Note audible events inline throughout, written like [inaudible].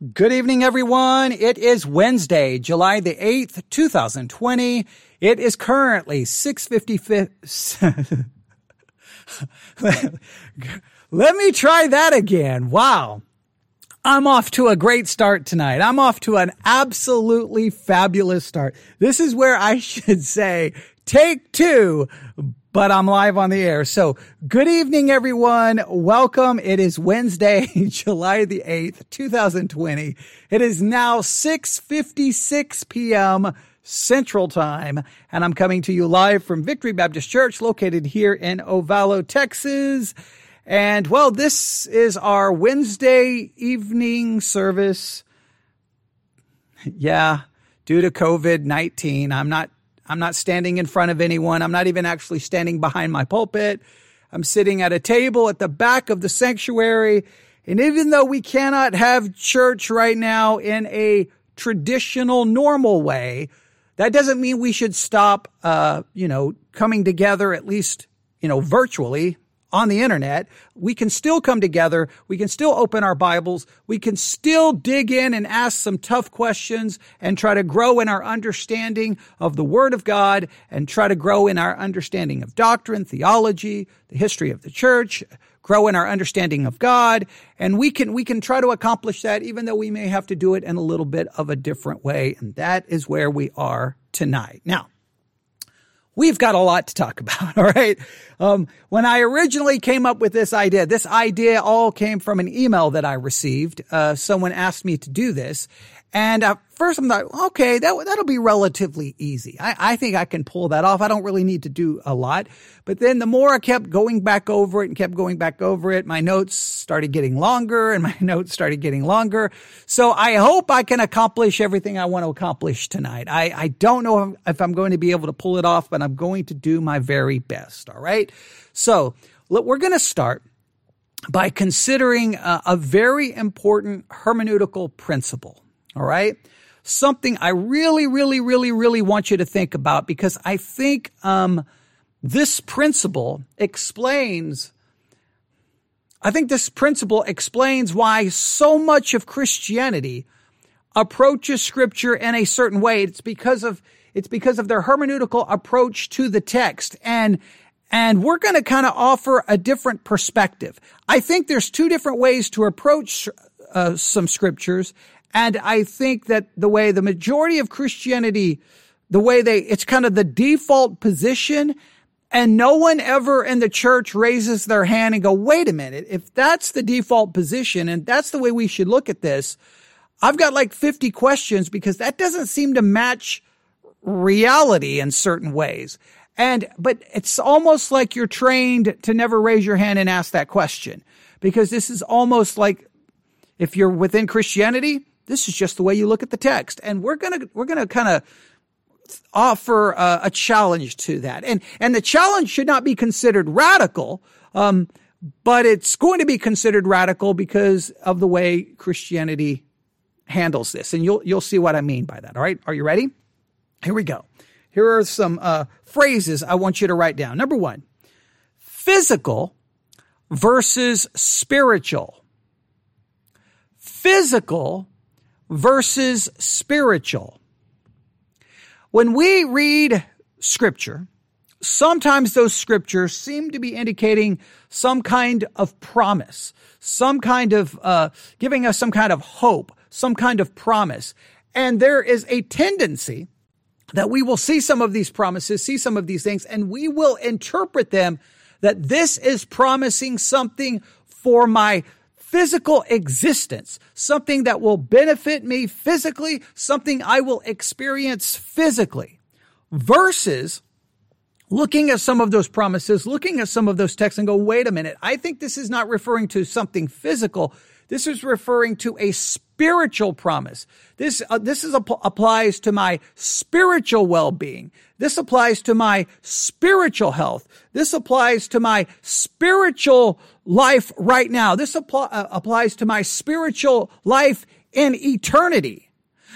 Good evening, everyone. It is Wednesday, July the 8th, 2020. It is currently 6.55. [laughs] Let me try that again. Wow. I'm off to a great start tonight. I'm off to an absolutely fabulous start. This is where I [laughs] should say take two, but I'm live on the air. So good evening, everyone. Welcome. It is Wednesday, [laughs] July the 8th, 2020. It is now 6.56 p.m. Central Time, and I'm coming to you live from Victory Baptist Church located here in Ovalo, Texas. And well, this is our Wednesday evening service. [laughs] Yeah, due to COVID-19, I'm not I'm not standing in front of anyone. I'm not even actually standing behind my pulpit. I'm sitting at a table at the back of the sanctuary. And even though we cannot have church right now in a traditional, normal way, that doesn't mean we should stop, uh, you know, coming together at least, you know, virtually on the internet, we can still come together. We can still open our Bibles. We can still dig in and ask some tough questions and try to grow in our understanding of the Word of God and try to grow in our understanding of doctrine, theology, the history of the church, grow in our understanding of God. And we can, we can try to accomplish that even though we may have to do it in a little bit of a different way. And that is where we are tonight. Now, we've got a lot to talk [laughs] about. All right. Um, when I originally came up with this idea, this idea all came from an email that I received. Uh, someone asked me to do this and at first I'm like, okay, that, that'll be relatively easy. I, I think I can pull that off. I don't really need to do a lot. But then the more I kept going back over it and kept going back over it, my notes started getting longer and my [laughs] notes started getting longer. So I hope I can accomplish everything I want to accomplish tonight. I, I don't know if I'm going to be able to pull it off, but I'm going to do my very best. All right. So look, we're going to start by considering a, a very important hermeneutical principle. All right. Something I really, really, really, really want you to think about because I think, um, this principle explains, I think this principle explains why so much of Christianity approaches scripture in a certain way. It's because of, it's because of their hermeneutical approach to the text. And, and we're going to kind of offer a different perspective. I think there's two different ways to approach uh, some scriptures. And I think that the way the majority of Christianity, the way they, it's kind of the default position and no one ever in the church raises their hand and go, wait a minute. If that's the default position and that's the way we should look at this, I've got like 50 questions because that doesn't seem to match reality in certain ways. And, but it's almost like you're trained to never raise your hand and ask that question because this is almost like if you're within Christianity, this is just the way you look at the text. And we're going to, we're going to kind of offer a, a, challenge to that. And, and the challenge should not be considered radical. Um, but it's going to be considered radical because of the way Christianity handles this. And you'll, you'll see what I mean by that. All right. Are you ready? Here we go. Here are some, uh, phrases I want you to write down. Number one, physical versus spiritual. Physical versus spiritual. When we read scripture, sometimes those scriptures seem to be indicating some kind of promise, some kind of, uh, giving us some kind of hope, some kind of promise. And there is a tendency that we will see some of these promises, see some of these things, and we will interpret them that this is promising something for my physical existence, something that will benefit me physically, something I will experience physically versus looking at some of those promises, looking at some of those texts and go, wait a minute. I think this is not referring to something physical. This is referring to a spiritual promise. This, uh, this is, applies to my spiritual well-being. This applies to my spiritual health. This applies to my spiritual life right now. This uh, applies to my spiritual life in eternity.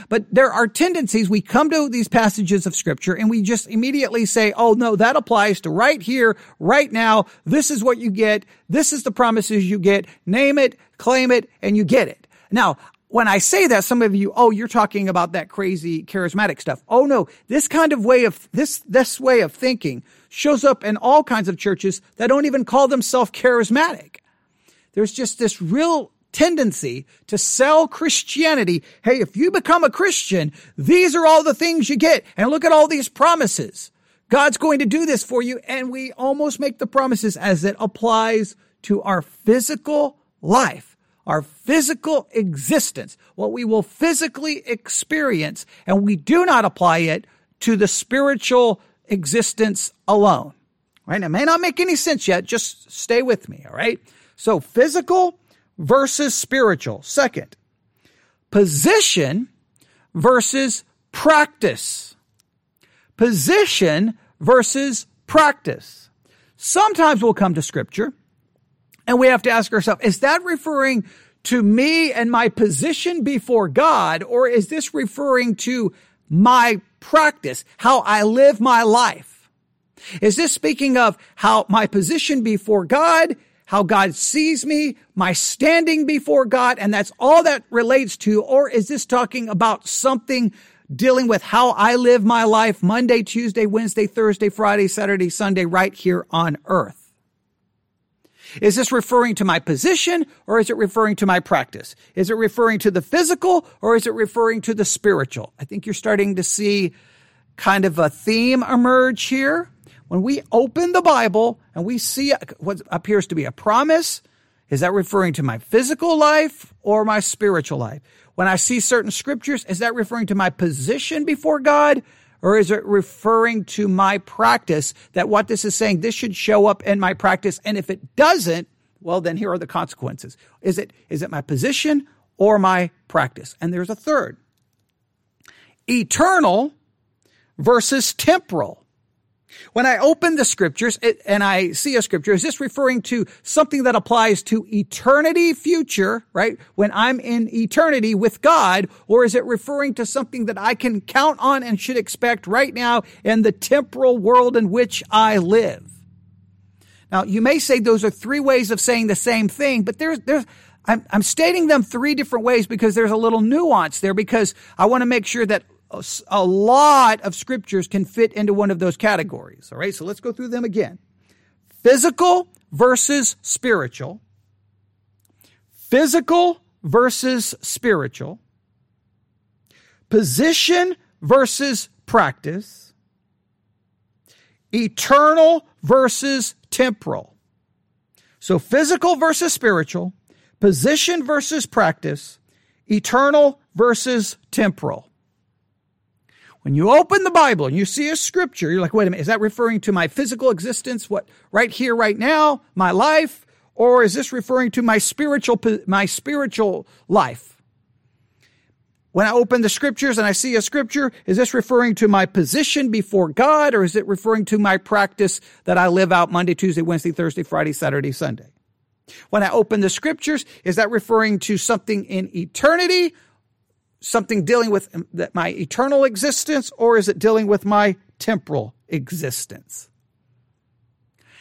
But there are tendencies. We come to these passages of scripture and we just immediately say, Oh no, that applies to right here, right now. This is what you get. This is the promises you get. Name it, claim it, and you get it. Now, when I say that, some of you, oh, you're talking about that crazy charismatic stuff. Oh no, this kind of way of, this, this way of thinking shows up in all kinds of churches that don't even call themselves charismatic. There's just this real tendency to sell Christianity. Hey, if you become a Christian, these are all the things you get. And look at all these promises. God's going to do this for you. And we almost make the promises as it applies to our physical life, our physical existence, what we will physically experience. And we do not apply it to the spiritual existence alone. Right? It may not make any sense yet. Just stay with me. All right. So physical versus spiritual. Second, position versus practice. Position versus practice. Sometimes we'll come to scripture and we have to ask ourselves, is that referring to me and my position before God, or is this referring to my practice, how I live my life? Is this speaking of how my position before God how God sees me, my standing before God, and that's all that relates to? Or is this talking about something dealing with how I live my life Monday, Tuesday, Wednesday, Thursday, Friday, Saturday, Sunday, right here on earth? Is this referring to my position or is it referring to my practice? Is it referring to the physical or is it referring to the spiritual? I think you're starting to see kind of a theme emerge here. When we open the Bible and we see what appears to be a promise, is that referring to my physical life or my spiritual life? When I see certain scriptures, is that referring to my position before God? Or is it referring to my practice that what this is saying, this should show up in my practice? And if it doesn't, well, then here are the consequences. Is it, is it my position or my practice? And there's a third. Eternal versus temporal. When I open the scriptures and I see a scripture, is this referring to something that applies to eternity future, right? When I'm in eternity with God, or is it referring to something that I can count on and should expect right now in the temporal world in which I live? Now, you may say those are three ways of saying the same thing, but there's, there's, I'm, I'm stating them three different ways because there's a little nuance there because I want to make sure that a lot of scriptures can fit into one of those categories. All right, so let's go through them again. Physical versus spiritual. Physical versus spiritual. Position versus practice. Eternal versus temporal. So physical versus spiritual, position versus practice, eternal versus temporal. When you open the Bible and you see a scripture, you're like, wait a minute, is that referring to my physical existence? What, right here, right now, my life? Or is this referring to my spiritual, my spiritual life? When I open the scriptures and I see a scripture, is this referring to my position before God or is it referring to my practice that I live out Monday, Tuesday, Wednesday, Thursday, Friday, Saturday, Sunday? When I open the scriptures, is that referring to something in eternity something dealing with my eternal existence or is it dealing with my temporal existence?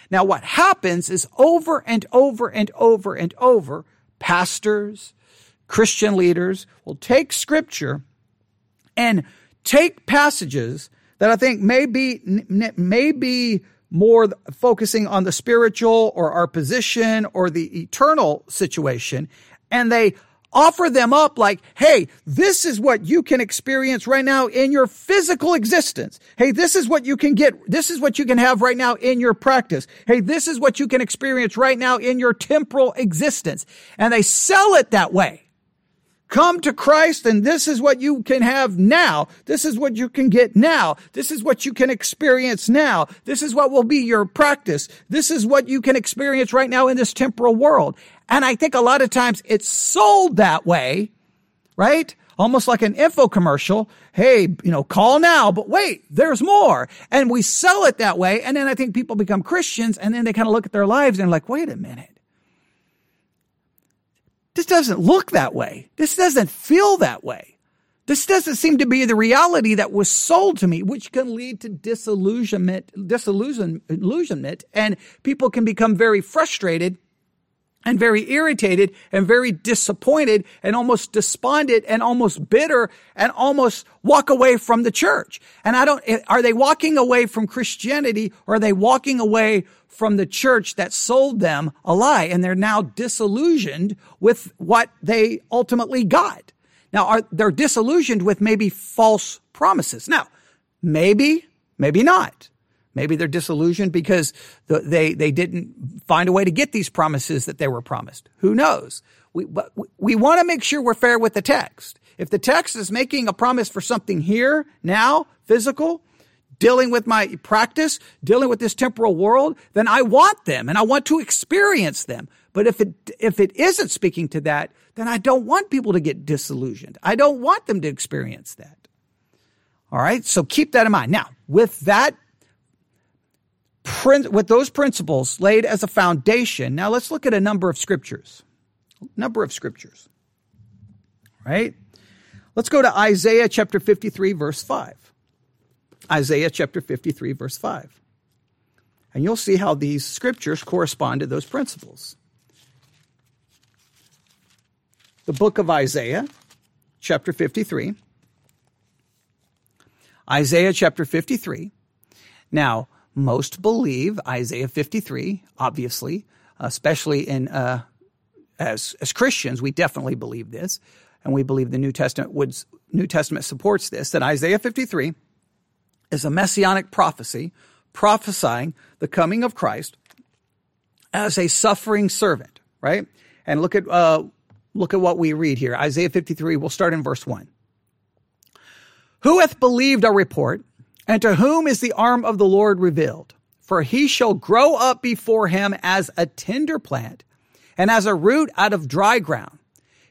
Now, what happens is over and over and over and over, pastors, Christian leaders will take scripture and take passages that I think may be, may be more focusing on the spiritual or our position or the eternal situation, and they offer them up like, hey, this is what you can experience right now in your physical existence. Hey, this is what you can get. This is what you can have right now in your practice. Hey, this is what you can experience right now in your temporal existence. And they sell it that way. Come to Christ and this is what you can have now. This is what you can get now. This is what you can experience now. This is what will be your practice. This is what you can experience right now in this temporal world. And I think a lot of times it's sold that way, right? Almost like an info commercial. Hey, you know, call now, but wait, there's more. And we sell it that way. And then I think people become Christians and then they kind of look at their lives and like, wait a minute. This doesn't look that way. This doesn't feel that way. This doesn't seem to be the reality that was sold to me, which can lead to disillusionment, disillusionment, and people can become very frustrated and very irritated and very disappointed and almost despondent and almost bitter and almost walk away from the church. And I don't, are they walking away from Christianity or are they walking away from the church that sold them a lie and they're now disillusioned with what they ultimately got? Now, are, they're disillusioned with maybe false promises. Now, maybe, maybe not. Maybe they're disillusioned because they, they didn't find a way to get these promises that they were promised. Who knows? We, but we want to make sure we're fair with the text. If the text is making a promise for something here, now, physical, dealing with my practice, dealing with this temporal world, then I want them and I want to experience them. But if it, if it isn't speaking to that, then I don't want people to get disillusioned. I don't want them to experience that. All right. So keep that in mind. Now, with that with those principles laid as a foundation, now let's look at a number of scriptures. Number of scriptures. Right? Let's go to Isaiah chapter 53, verse 5. Isaiah chapter 53, verse 5. And you'll see how these scriptures correspond to those principles. The book of Isaiah, chapter 53. Isaiah chapter 53. Now, most believe Isaiah 53, obviously, especially in, uh, as, as Christians, we definitely believe this. And we believe the New Testament would, New Testament supports this, that Isaiah 53 is a messianic prophecy prophesying the coming of Christ as a suffering servant, right? And look at, uh, look at what we read here. Isaiah 53, we'll start in verse 1. Who hath believed our report? And to whom is the arm of the Lord revealed? For he shall grow up before him as a tender plant, and as a root out of dry ground.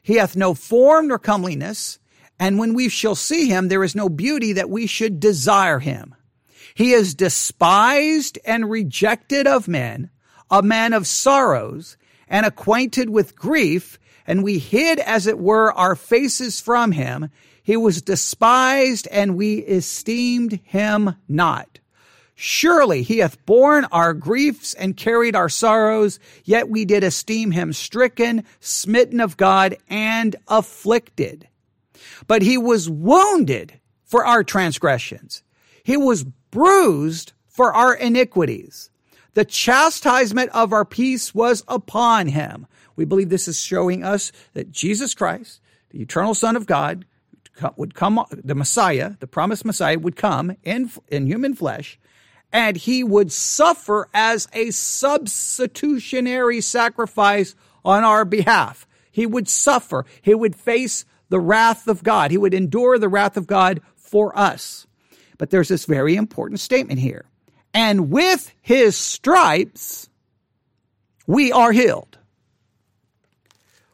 He hath no form nor comeliness, and when we shall see him, there is no beauty that we should desire him. He is despised and rejected of men, a man of sorrows, and acquainted with grief, and we hid, as it were, our faces from him. He was despised and we esteemed him not. Surely he hath borne our griefs and carried our sorrows, yet we did esteem him stricken, smitten of God, and afflicted. But he was wounded for our transgressions. He was bruised for our iniquities. The chastisement of our peace was upon him. We believe this is showing us that Jesus Christ, the eternal Son of God, would come, the Messiah, the promised Messiah would come in, in human flesh, and he would suffer as a substitutionary sacrifice on our behalf. He would suffer. He would face the wrath of God. He would endure the wrath of God for us. But there's this very important statement here. And with his stripes, we are healed.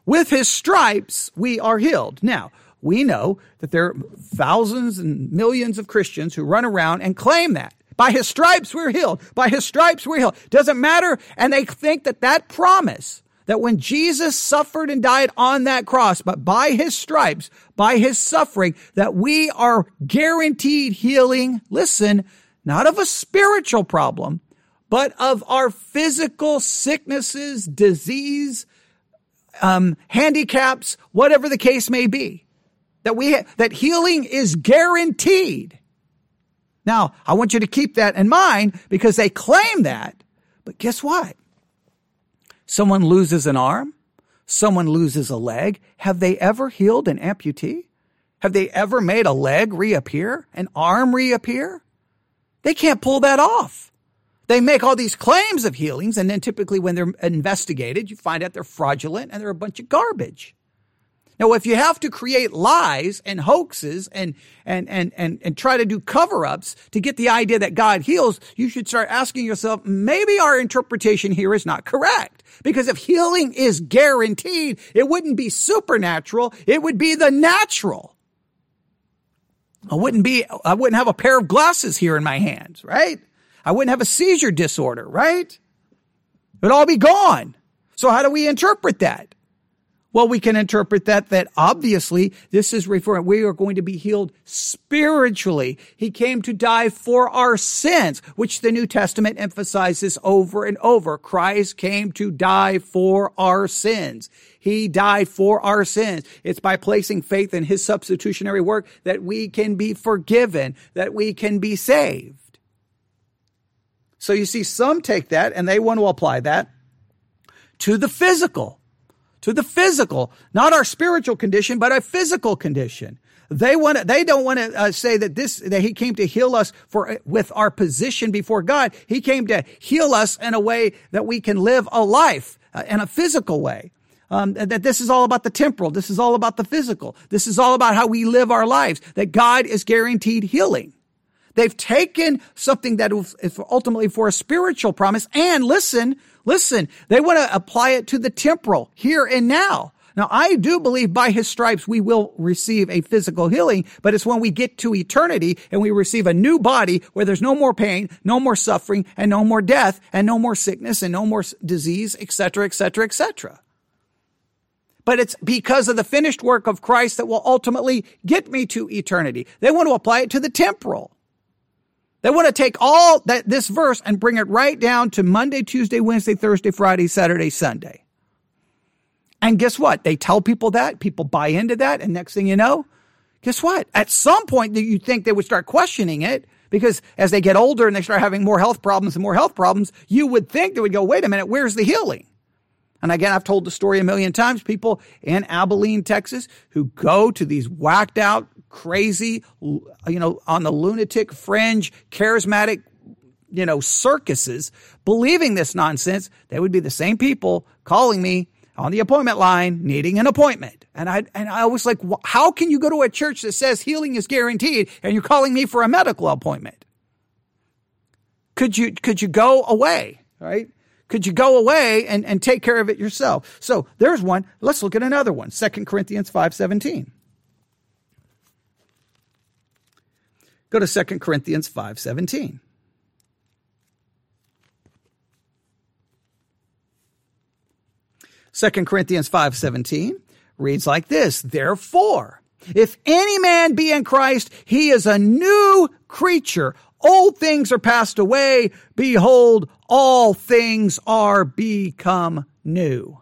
With his stripes, we are healed. Now, we know that there are thousands and millions of Christians who run around and claim that. By his stripes we're healed. By his stripes we're healed. Doesn't matter. And they think that that promise that when Jesus suffered and died on that cross, but by his stripes, by his suffering, that we are guaranteed healing. Listen, not of a spiritual problem, but of our physical sicknesses, disease, um, handicaps, whatever the case may be that we, that healing is guaranteed. Now, I want you to keep that in mind because they claim that. But guess what? Someone loses an arm. Someone loses a leg. Have they ever healed an amputee? Have they ever made a leg reappear? An arm reappear? They can't pull that off. They make all these claims of healings, and then typically when they're investigated, you find out they're fraudulent and they're a bunch of garbage. Now, if you have to create lies and hoaxes and, and, and, and, and try to do cover ups to get the idea that God heals, you should start asking yourself, maybe our interpretation here is not correct. Because if healing is guaranteed, it wouldn't be supernatural. It would be the natural. I wouldn't be, I wouldn't have a pair of glasses here in my hands, right? I wouldn't have a seizure disorder, right? It'd all be gone. So how do we interpret that? Well, we can interpret that, that obviously this is referring, we are going to be healed spiritually. He came to die for our sins, which the New Testament emphasizes over and over. Christ came to die for our sins. He died for our sins. It's by placing faith in his substitutionary work that we can be forgiven, that we can be saved. So you see, some take that and they want to apply that to the physical to the physical, not our spiritual condition, but a physical condition. They want to, they don't want to uh, say that this, that he came to heal us for, with our position before God. He came to heal us in a way that we can live a life uh, in a physical way. Um, that this is all about the temporal. This is all about the physical. This is all about how we live our lives, that God is guaranteed healing. They've taken something that is ultimately for a spiritual promise and listen, Listen, they want to apply it to the temporal here and now. Now, I do believe by his stripes we will receive a physical healing, but it's when we get to eternity and we receive a new body where there's no more pain, no more suffering, and no more death, and no more sickness, and no more disease, etc., etc., etc. But it's because of the finished work of Christ that will ultimately get me to eternity. They want to apply it to the temporal. They want to take all that this verse and bring it right down to Monday, Tuesday, Wednesday, Thursday, Friday, Saturday, Sunday. And guess what? They tell people that, people buy into that, and next thing you know, guess what? At some point you think they would start questioning it because as they get older and they start having more health problems and more health problems, you would think they would go, wait a minute, where's the healing? And again, I've told the story a million times. People in Abilene, Texas, who go to these whacked out crazy, you know, on the lunatic fringe, charismatic, you know, circuses, believing this nonsense, they would be the same people calling me on the appointment line needing an appointment. And I, and I was like, how can you go to a church that says healing is guaranteed and you're calling me for a medical appointment? Could you, could you go away? Right? Could you go away and, and take care of it yourself? So there's one. Let's look at another one. Second Corinthians 517. Go to 2 Corinthians 5:17. Second Corinthians 5:17 reads like this, therefore, if any man be in Christ, he is a new creature. Old things are passed away. Behold, all things are become new.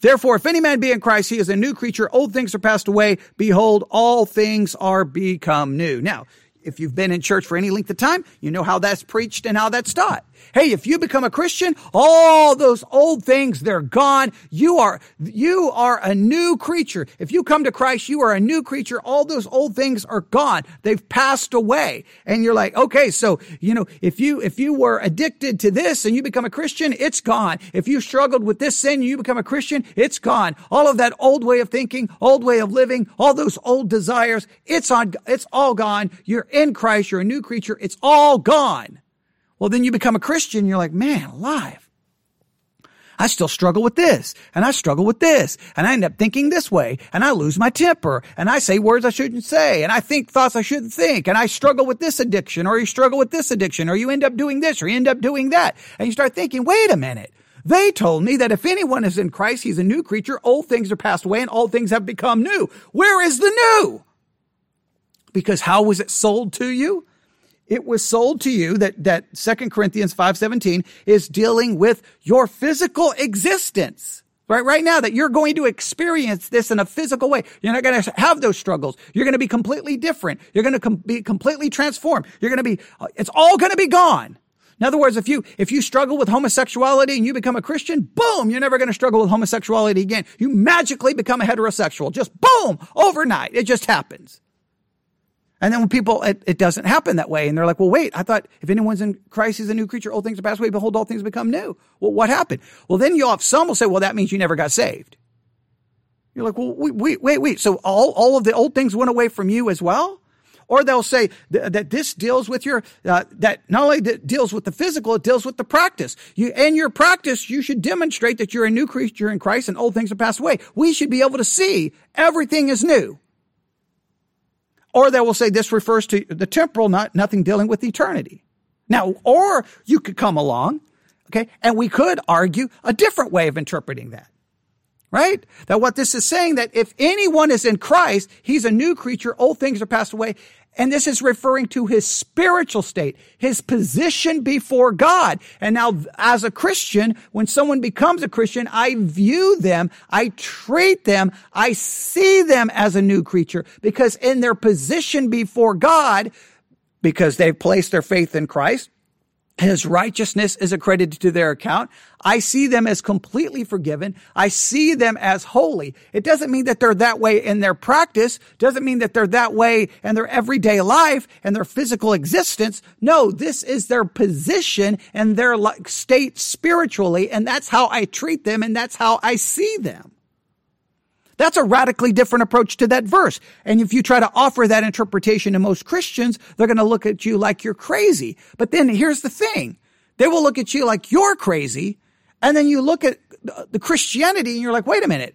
Therefore, if any man be in Christ, he is a new creature. Old things are passed away. Behold, all things are become new. Now, if you've been in church for any length of time, you know how that's preached and how that's taught. Hey, if you become a Christian, all those old things, they're gone. You are, you are a new creature. If you come to Christ, you are a new creature. All those old things are gone. They've passed away. And you're like, okay, so, you know, if you, if you were addicted to this and you become a Christian, it's gone. If you struggled with this sin you become a Christian, it's gone. All of that old way of thinking, old way of living, all those old desires, it's on, it's all gone. You're in Christ. You're a new creature. It's all gone. Well, then you become a Christian. You're like, man, alive. I still struggle with this and I struggle with this and I end up thinking this way and I lose my temper and I say words I shouldn't say and I think thoughts I shouldn't think and I struggle with this addiction or you struggle with this addiction or you end up doing this or you end up doing that and you start thinking, wait a minute. They told me that if anyone is in Christ, he's a new creature. Old things are passed away and all things have become new. Where is the new? Because how was it sold to you? it was sold to you that, that 2 Corinthians 5.17 is dealing with your physical existence. Right, right now that you're going to experience this in a physical way. You're not going to have those struggles. You're going to be completely different. You're going to com- be completely transformed. You're going to be, it's all going to be gone. In other words, if you, if you struggle with homosexuality and you become a Christian, boom, you're never going to struggle with homosexuality again. You magically become a heterosexual. Just boom, overnight. It just happens. And then when people, it, it, doesn't happen that way. And they're like, well, wait, I thought if anyone's in Christ, he's a new creature. Old things are passed away. Behold, all things become new. Well, what happened? Well, then you'll have some will say, well, that means you never got saved. You're like, well, wait, wait, wait, wait. So all, all of the old things went away from you as well? Or they'll say th- that this deals with your, uh, that not only that deals with the physical, it deals with the practice. You, in your practice, you should demonstrate that you're a new creature in Christ and old things have passed away. We should be able to see everything is new. Or they will say this refers to the temporal, not nothing dealing with eternity. Now, or you could come along, okay, and we could argue a different way of interpreting that. Right? That what this is saying that if anyone is in Christ, he's a new creature. Old things are passed away. And this is referring to his spiritual state, his position before God. And now as a Christian, when someone becomes a Christian, I view them, I treat them, I see them as a new creature because in their position before God, because they've placed their faith in Christ, his righteousness is accredited to their account. I see them as completely forgiven. I see them as holy. It doesn't mean that they're that way in their practice. Doesn't mean that they're that way in their everyday life and their physical existence. No, this is their position and their state spiritually. And that's how I treat them. And that's how I see them. That's a radically different approach to that verse. And if you try to offer that interpretation to most Christians, they're going to look at you like you're crazy. But then here's the thing. They will look at you like you're crazy. And then you look at the Christianity and you're like, wait a minute.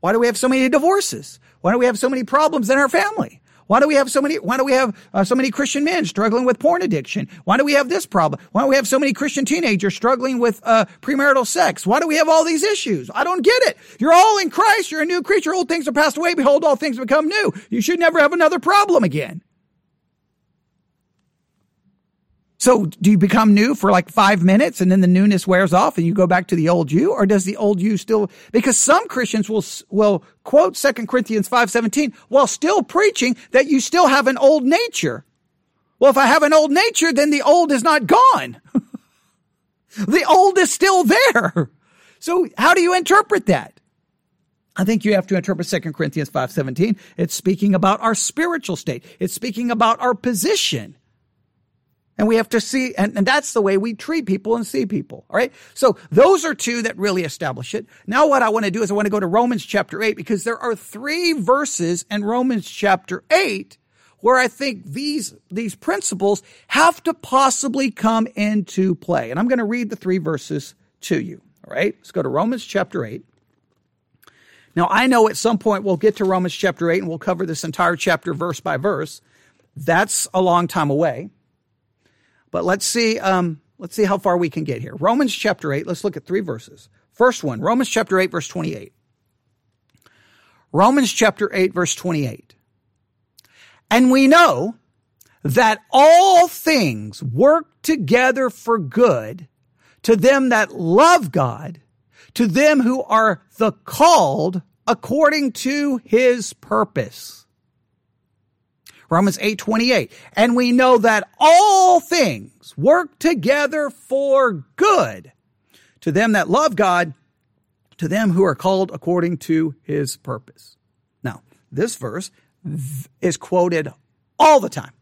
Why do we have so many divorces? Why do we have so many problems in our family? Why do we have so many? Why do we have uh, so many Christian men struggling with porn addiction? Why do we have this problem? Why do we have so many Christian teenagers struggling with uh, premarital sex? Why do we have all these issues? I don't get it. You're all in Christ. You're a new creature. Old things are passed away. Behold, all things become new. You should never have another problem again. So do you become new for like five minutes and then the newness wears off and you go back to the old you? Or does the old you still, because some Christians will, will quote 2 Corinthians 5.17 while still preaching that you still have an old nature. Well, if I have an old nature, then the old is not gone. [laughs] the old is still there. So how do you interpret that? I think you have to interpret 2 Corinthians 5:17. It's speaking about our spiritual state. It's speaking about our position. And we have to see, and, and that's the way we treat people and see people. All right. So those are two that really establish it. Now what I want to do is I want to go to Romans chapter eight because there are three verses in Romans chapter eight where I think these, these principles have to possibly come into play. And I'm going to read the three verses to you. All right. Let's go to Romans chapter eight. Now I know at some point we'll get to Romans chapter eight and we'll cover this entire chapter verse by verse. That's a long time away. But let's see, um, let's see how far we can get here. Romans chapter 8, let's look at three verses. First one, Romans chapter 8, verse 28. Romans chapter 8, verse 28. And we know that all things work together for good to them that love God, to them who are the called according to his purpose. Romans 8, 28. And we know that all things work together for good to them that love God, to them who are called according to his purpose. Now, this verse is quoted all the time.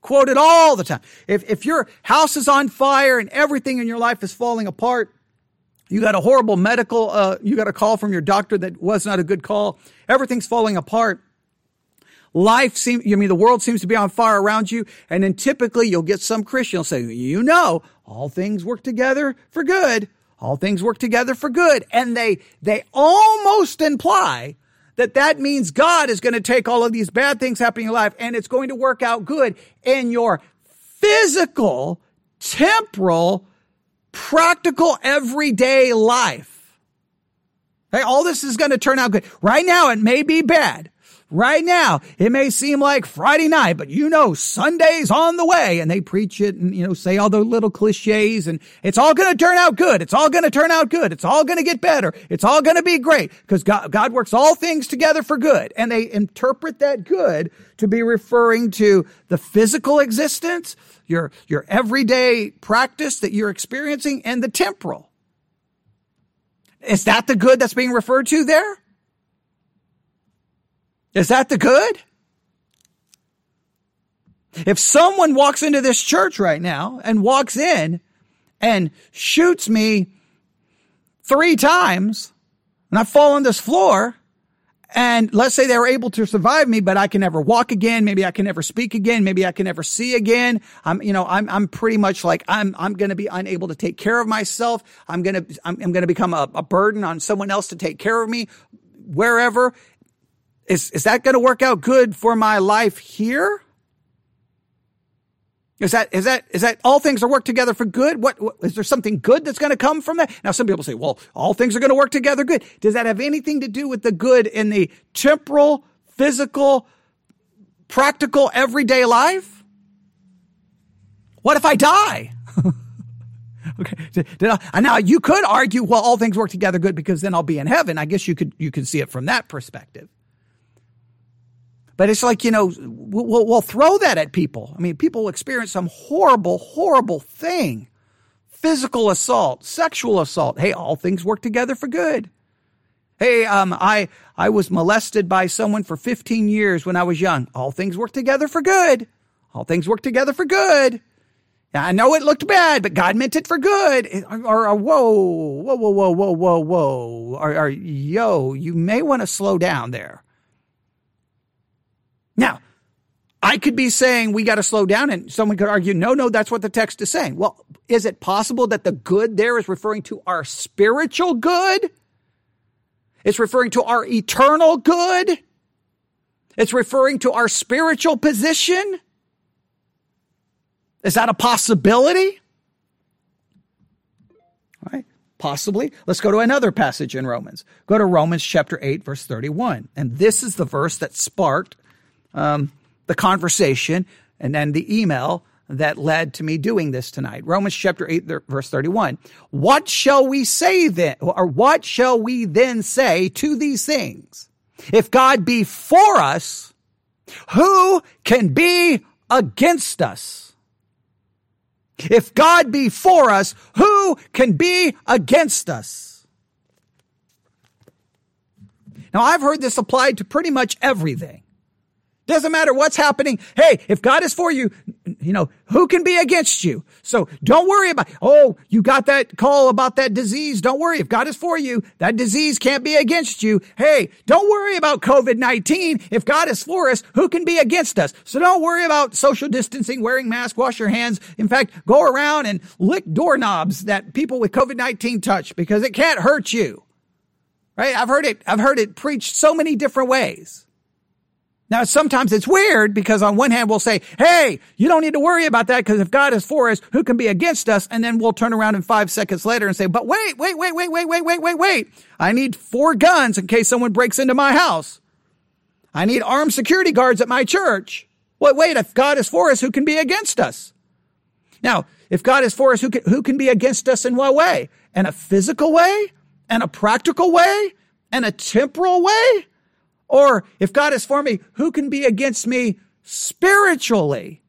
Quoted all the time. If, if your house is on fire and everything in your life is falling apart, you got a horrible medical, uh, you got a call from your doctor that was not a good call, everything's falling apart Life seems, I mean, the world seems to be on fire around you. And then typically you'll get some Christian will say, you know, all things work together for good. All things work together for good. And they, they almost imply that that means God is going to take all of these bad things happening in your life and it's going to work out good in your physical, temporal, practical, everyday life. Hey, all this is going to turn out good. Right now, it may be bad. Right now, it may seem like Friday night, but you know, Sunday's on the way and they preach it and, you know, say all the little cliches and it's all going to turn out good. It's all going to turn out good. It's all going to get better. It's all going to be great because God, God works all things together for good. And they interpret that good to be referring to the physical existence, your, your everyday practice that you're experiencing and the temporal. Is that the good that's being referred to there? Is that the good? If someone walks into this church right now and walks in and shoots me three times and I fall on this floor and let's say they were able to survive me, but I can never walk again. Maybe I can never speak again. Maybe I can never see again. I'm, you know, I'm, I'm pretty much like I'm, I'm going to be unable to take care of myself. I'm going to, I'm, I'm going to become a, a burden on someone else to take care of me wherever. Is, is that going to work out good for my life here? Is that, is that, is that all things are work together for good? What, what is there something good that's going to come from that? Now, some people say, well, all things are going to work together good. Does that have anything to do with the good in the temporal, physical, practical, everyday life? What if I die? [laughs] okay. I, now you could argue, well, all things work together good because then I'll be in heaven. I guess you could, you could see it from that perspective. But it's like, you know, we'll, we'll throw that at people. I mean, people experience some horrible, horrible thing physical assault, sexual assault. Hey, all things work together for good. Hey, um, I, I was molested by someone for 15 years when I was young. All things work together for good. All things work together for good. Now, I know it looked bad, but God meant it for good. Or, or, or whoa, whoa, whoa, whoa, whoa, whoa. Or, or yo, you may want to slow down there. Now, I could be saying we got to slow down, and someone could argue, no, no, that's what the text is saying. Well, is it possible that the good there is referring to our spiritual good? It's referring to our eternal good? It's referring to our spiritual position? Is that a possibility? All right. Possibly. Let's go to another passage in Romans. Go to Romans chapter 8, verse 31. And this is the verse that sparked um, the conversation and then the email that led to me doing this tonight. Romans chapter 8, verse 31. What shall we say then, or what shall we then say to these things? If God be for us, who can be against us? If God be for us, who can be against us? Now, I've heard this applied to pretty much everything. Doesn't matter what's happening. Hey, if God is for you, you know, who can be against you? So don't worry about, oh, you got that call about that disease. Don't worry. If God is for you, that disease can't be against you. Hey, don't worry about COVID-19. If God is for us, who can be against us? So don't worry about social distancing, wearing masks, wash your hands. In fact, go around and lick doorknobs that people with COVID-19 touch because it can't hurt you. Right? I've heard it, I've heard it preached so many different ways. Now, sometimes it's weird because on one hand, we'll say, Hey, you don't need to worry about that because if God is for us, who can be against us? And then we'll turn around in five seconds later and say, but wait, wait, wait, wait, wait, wait, wait, wait, wait. I need four guns in case someone breaks into my house. I need armed security guards at my church. Wait, wait, if God is for us, who can be against us? Now, if God is for us, who can, who can be against us in what way? In a physical way? In a practical way? In a temporal way? Or if God is for me, who can be against me spiritually?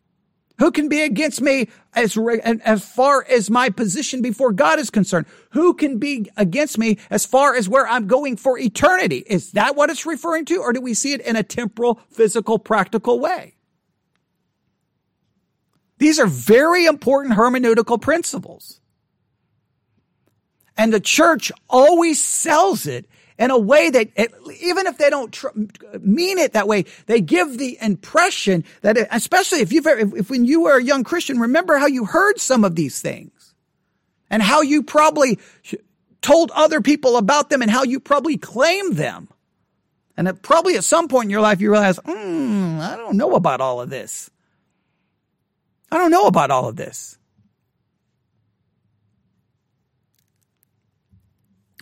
Who can be against me as, as far as my position before God is concerned? Who can be against me as far as where I'm going for eternity? Is that what it's referring to? Or do we see it in a temporal, physical, practical way? These are very important hermeneutical principles. And the church always sells it in a way that even if they don't tr- mean it that way, they give the impression that, it, especially if you've, if, if when you were a young Christian, remember how you heard some of these things and how you probably told other people about them and how you probably claimed them. And probably at some point in your life, you realize, mm, I don't know about all of this. I don't know about all of this.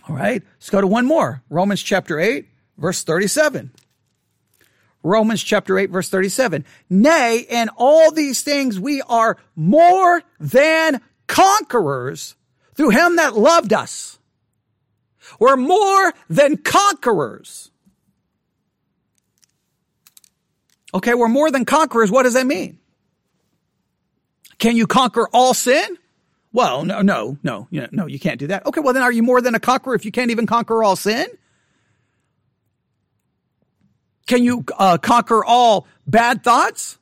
All right, let's go to one more. Romans chapter 8, verse 37. Romans chapter 8, verse 37. Nay, in all these things we are more than conquerors through him that loved us. We're more than conquerors. Okay, we're more than conquerors. What does that mean? Can you conquer all sin? Well, no, no, no, no, you can't do that. Okay, well then are you more than a conqueror if you can't even conquer all sin? Can you uh, conquer all bad thoughts?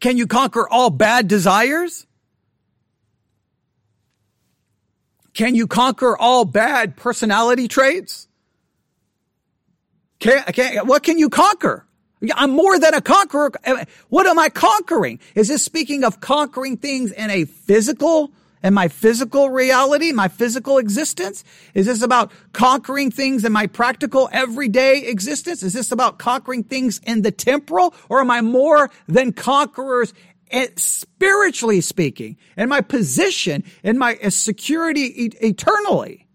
Can you conquer all bad desires? Can you conquer all bad personality traits? Can, can, what can you conquer? I'm more than a conqueror. Uh, what am I conquering? Is this speaking of conquering things in a physical and my physical reality, my physical existence? Is this about conquering things in my practical everyday existence? Is this about conquering things in the temporal or am I more than conquerors it, spiritually speaking, and my position and my eh, security e- eternally.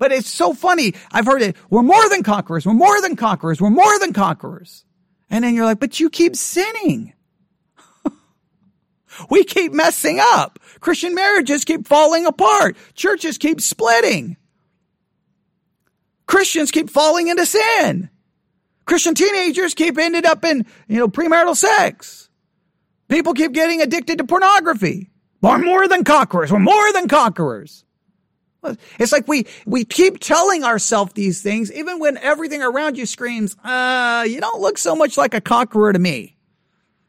But it's so funny. I've heard it. We're more than conquerors. We're more than conquerors. We're more than conquerors. And then you're like, but you keep sinning. [laughs] we keep messing up. Christian marriages keep falling apart. Churches keep splitting. Christians keep falling into sin. Christian teenagers keep ended up in, you know, premarital sex. People keep getting addicted to pornography. We're more than conquerors. We're more than conquerors. It's like we, we keep telling ourselves these things, even when everything around you screams, uh, you don't look so much like a conqueror to me.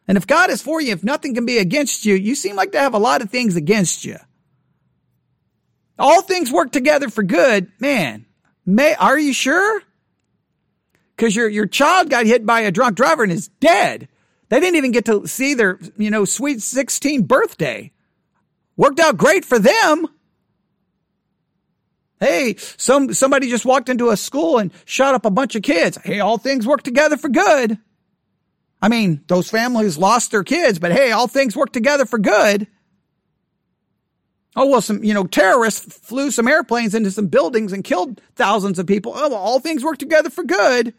And if God is for you, if nothing can be against you, you seem like to have a lot of things against you. All things work together for good. Man, may, are you sure? Cause your, your child got hit by a drunk driver and is dead. They didn't even get to see their, you know, sweet 16 birthday. Worked out great for them. Hey, some, somebody just walked into a school and shot up a bunch of kids. Hey, all things work together for good. I mean, those families lost their kids, but hey, all things work together for good. Oh, well, some, you know, terrorists flew some airplanes into some buildings and killed thousands of people. Oh, well, all things work together for good.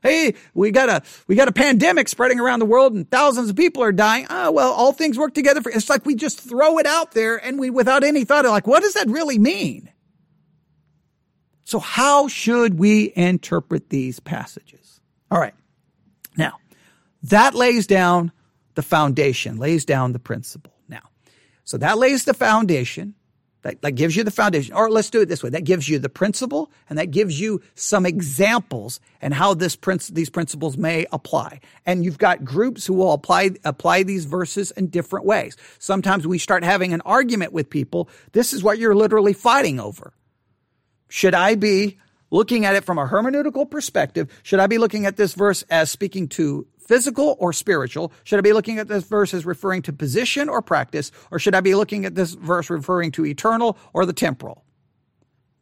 Hey, we got a, we got a pandemic spreading around the world and thousands of people are dying. Oh, well, all things work together for, it's like we just throw it out there and we, without any thought, like, what does that really mean? So how should we interpret these passages? All right. Now, that lays down the foundation, lays down the principle. Now, so that lays the foundation. That, that gives you the foundation. Or let's do it this way. That gives you the principle and that gives you some examples and how this princ- these principles may apply. And you've got groups who will apply, apply these verses in different ways. Sometimes we start having an argument with people. This is what you're literally fighting over. Should I be looking at it from a hermeneutical perspective? Should I be looking at this verse as speaking to physical or spiritual? Should I be looking at this verse as referring to position or practice? Or should I be looking at this verse referring to eternal or the temporal?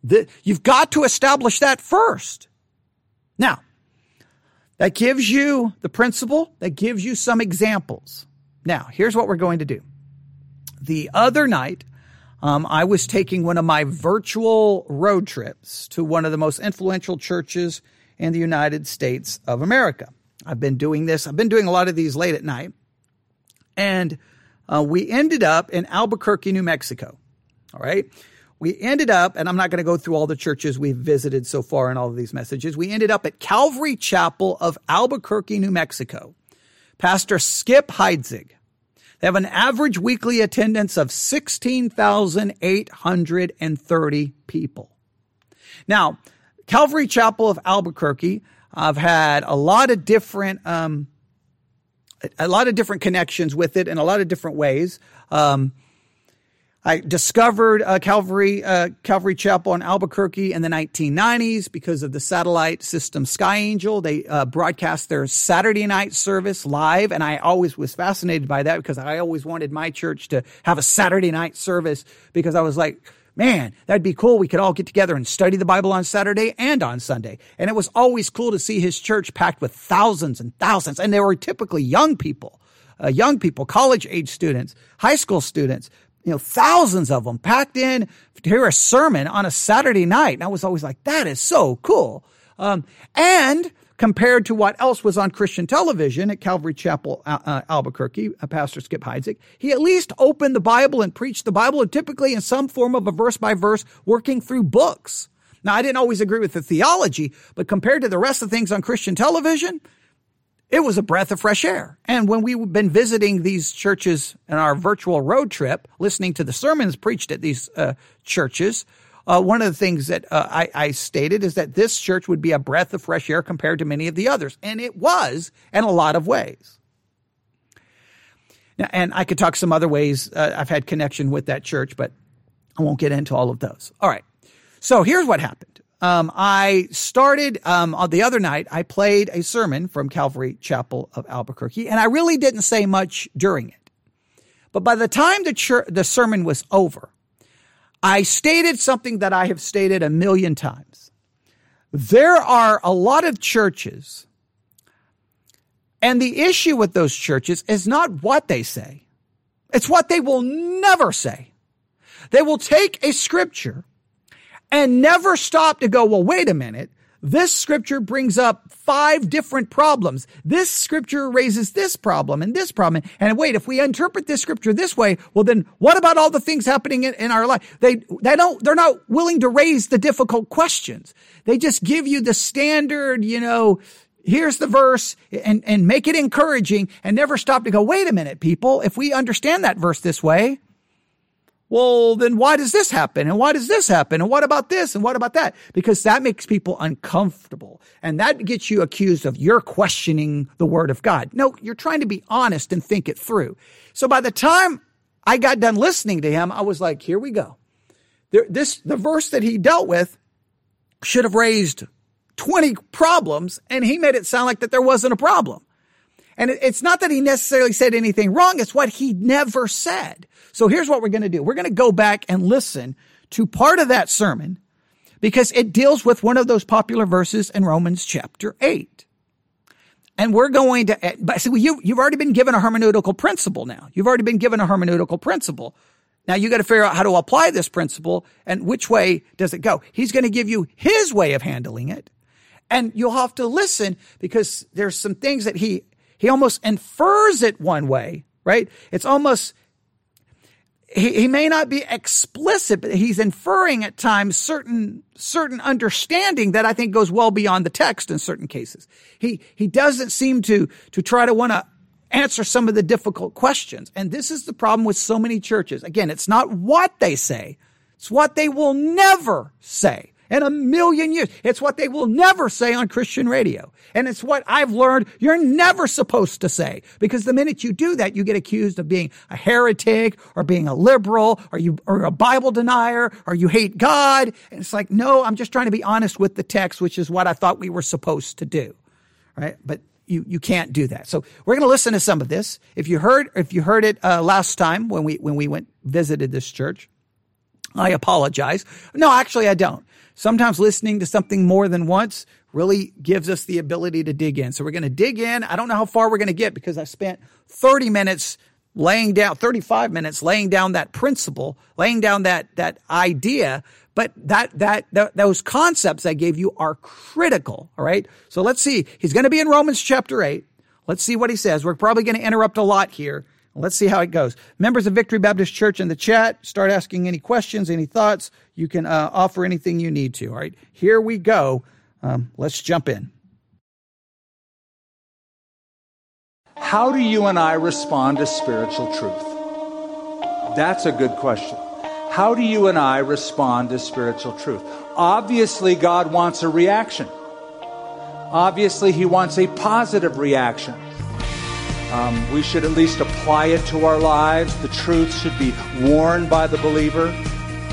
The, you've got to establish that first. Now, that gives you the principle, that gives you some examples. Now, here's what we're going to do. The other night, um, I was taking one of my virtual road trips to one of the most influential churches in the United States of America. I've been doing this. I've been doing a lot of these late at night. And uh, we ended up in Albuquerque, New Mexico. All right. We ended up, and I'm not going to go through all the churches we've visited so far in all of these messages. We ended up at Calvary Chapel of Albuquerque, New Mexico. Pastor Skip Heitzig they have an average weekly attendance of 16,830 people. Now, Calvary Chapel of Albuquerque, I've had a lot of different, um, a lot of different connections with it in a lot of different ways. Um, I discovered uh, Calvary uh, Calvary Chapel in Albuquerque in the 1990s because of the satellite system Sky Angel. They uh, broadcast their Saturday night service live, and I always was fascinated by that because I always wanted my church to have a Saturday night service because I was like, man, that'd be cool. We could all get together and study the Bible on Saturday and on Sunday. And it was always cool to see his church packed with thousands and thousands, and they were typically young people. Uh, young people, college age students, high school students, you know, thousands of them packed in to hear a sermon on a Saturday night. And I was always like, that is so cool. Um, and compared to what else was on Christian television at Calvary Chapel, uh, uh Albuquerque, uh, Pastor Skip Heitzig, he at least opened the Bible and preached the Bible, and typically in some form of a verse by verse, working through books. Now, I didn't always agree with the theology, but compared to the rest of things on Christian television, it was a breath of fresh air. And when we've been visiting these churches in our virtual road trip, listening to the sermons preached at these uh, churches, uh, one of the things that uh, I, I, stated is that this church would be a breath of fresh air compared to many of the others. And it was in a lot of ways. Now, and I could talk some other ways uh, I've had connection with that church, but I won't get into all of those. All right. So here's what happened um, I started um, on the other night. I played a sermon from Calvary Chapel of Albuquerque, and I really didn't say much during it. But by the time the church, the sermon was over, I stated something that I have stated a million times. There are a lot of churches And the issue with those churches is not what they say. It's what they will never say. They will take a scripture and never stop to go, well, wait a minute. This scripture brings up five different problems. This scripture raises this problem and this problem. And wait, if we interpret this scripture this way, well, then what about all the things happening in, in our life? They, they don't, they're not willing to raise the difficult questions. They just give you the standard, you know, here's the verse and, and make it encouraging and never stop to go, wait a minute, people. If we understand that verse this way, well, then why does this happen? And why does this happen? And what about this? And what about that? Because that makes people uncomfortable. And that gets you accused of you're questioning the word of God. No, you're trying to be honest and think it through. So by the time I got done listening to him, I was like, here we go. There, this, the verse that he dealt with should have raised 20 problems and he made it sound like that there wasn't a problem. And it's not that he necessarily said anything wrong. It's what he never said. So here's what we're going to do. We're going to go back and listen to part of that sermon because it deals with one of those popular verses in Romans chapter 8. And we're going to, eh, but see, you, you've already been given a hermeneutical principle now. You've already been given a hermeneutical principle. Now you got to figure out how to apply this principle and which way does it go. He's going to give you his way of handling it. And you'll have to listen because there's some things that he, he almost infers it one way, right? It's almost, he, he may not be explicit, but he's inferring at times certain, certain understanding that I think goes well beyond the text in certain cases. He, he doesn't seem to, to try to want to answer some of the difficult questions. And this is the problem with so many churches. Again, it's not what they say. It's what they will never say in a million years. It's what they will never say on Christian radio. And it's what I've learned you're never supposed to say because the minute you do that, you get accused of being a heretic or being a liberal or you, or a Bible denier or you hate God. And it's like, no, I'm just trying to be honest with the text, which is what I thought we were supposed to do. Right. But you, you can't do that. So we're going to listen to some of this. If you heard, if you heard it uh, last time when we, when we went, visited this church, I apologize. No, actually I don't. Sometimes listening to something more than once really gives us the ability to dig in. So we're going to dig in. I don't know how far we're going to get because I spent 30 minutes laying down 35 minutes laying down that principle, laying down that that idea, but that that, those concepts I gave you are critical, all right? So let's see. He's going to be in Romans chapter 8. Let's see what he says. We're probably going to interrupt a lot here. Let's see how it goes. Members of Victory Baptist Church in the chat, start asking any questions, any thoughts. You can uh, offer anything you need to. All right, here we go. Um, let's jump in. How do you and I respond to spiritual truth? That's a good question. How do you and I respond to spiritual truth? Obviously, God wants a reaction. Obviously, He wants a positive reaction. Um, we should at least apply it to our lives. The truth should be worn by the believer,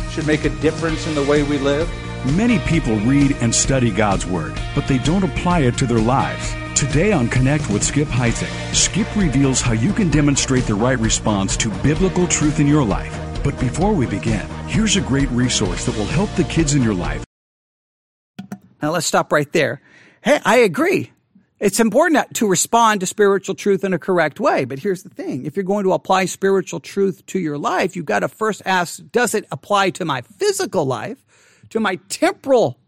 should make a difference in the way we live. Many people read and study God's Word, but they don't apply it to their lives. Today on Connect with Skip Heitzig, Skip reveals how you can demonstrate the right response to biblical truth in your life. But before we begin, here's a great resource that will help the kids in your life. Now let's stop right there. Hey, I agree. It's important to respond to spiritual truth in a correct way. But here's the thing. If you're going to apply spiritual truth to your life, you've got to first ask, does it apply to my physical life, to my temporal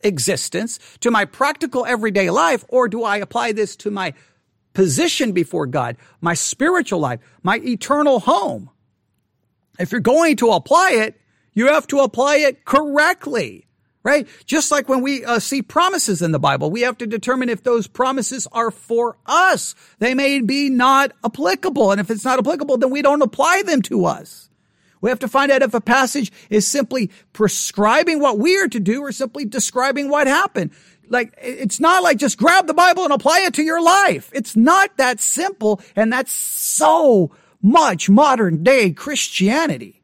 existence, to my practical everyday life, or do I apply this to my position before God, my spiritual life, my eternal home? If you're going to apply it, you have to apply it correctly right? Just like when we uh, see promises in the Bible, we have to determine if those promises are for us. They may be not applicable. And if it's not applicable, then we don't apply them to us. We have to find out if a passage is simply prescribing what we are to do or simply describing what happened. Like, it's not like just grab the Bible and apply it to your life. It's not that simple. And that's so much modern day Christianity.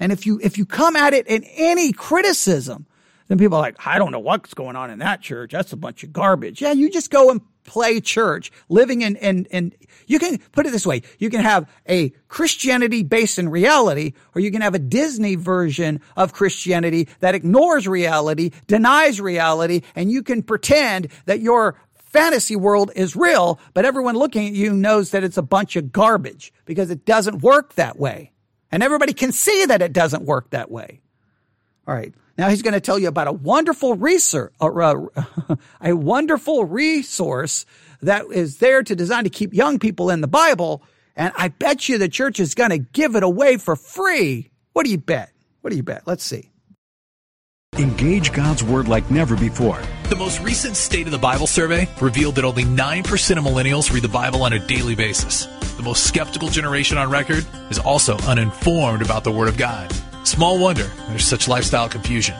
And if you, if you come at it in any criticism then people are like, I don't know what's going on in that church. That's a bunch of garbage. Yeah, you just go and play church, living in, in, in, you can put it this way. You can have a Christianity based in reality, or you can have a Disney version of Christianity that ignores reality, denies reality, and you can pretend that you're fantasy world is real, but everyone looking at you knows that it's a bunch of garbage because it doesn't work that way. And everybody can see that it doesn't work that way. All right. Now he's going to tell you about a wonderful research, uh, [laughs] a wonderful resource that is there to design to keep young people in the Bible. And I bet you the church is going to give it away for free. What do you bet? What do you bet? Let's see. Engage God's Word like never before. The most recent State of the Bible survey revealed that only 9% of millennials read the Bible on a daily basis. The most skeptical generation on record is also uninformed about the Word of God. Small wonder there's such lifestyle confusion.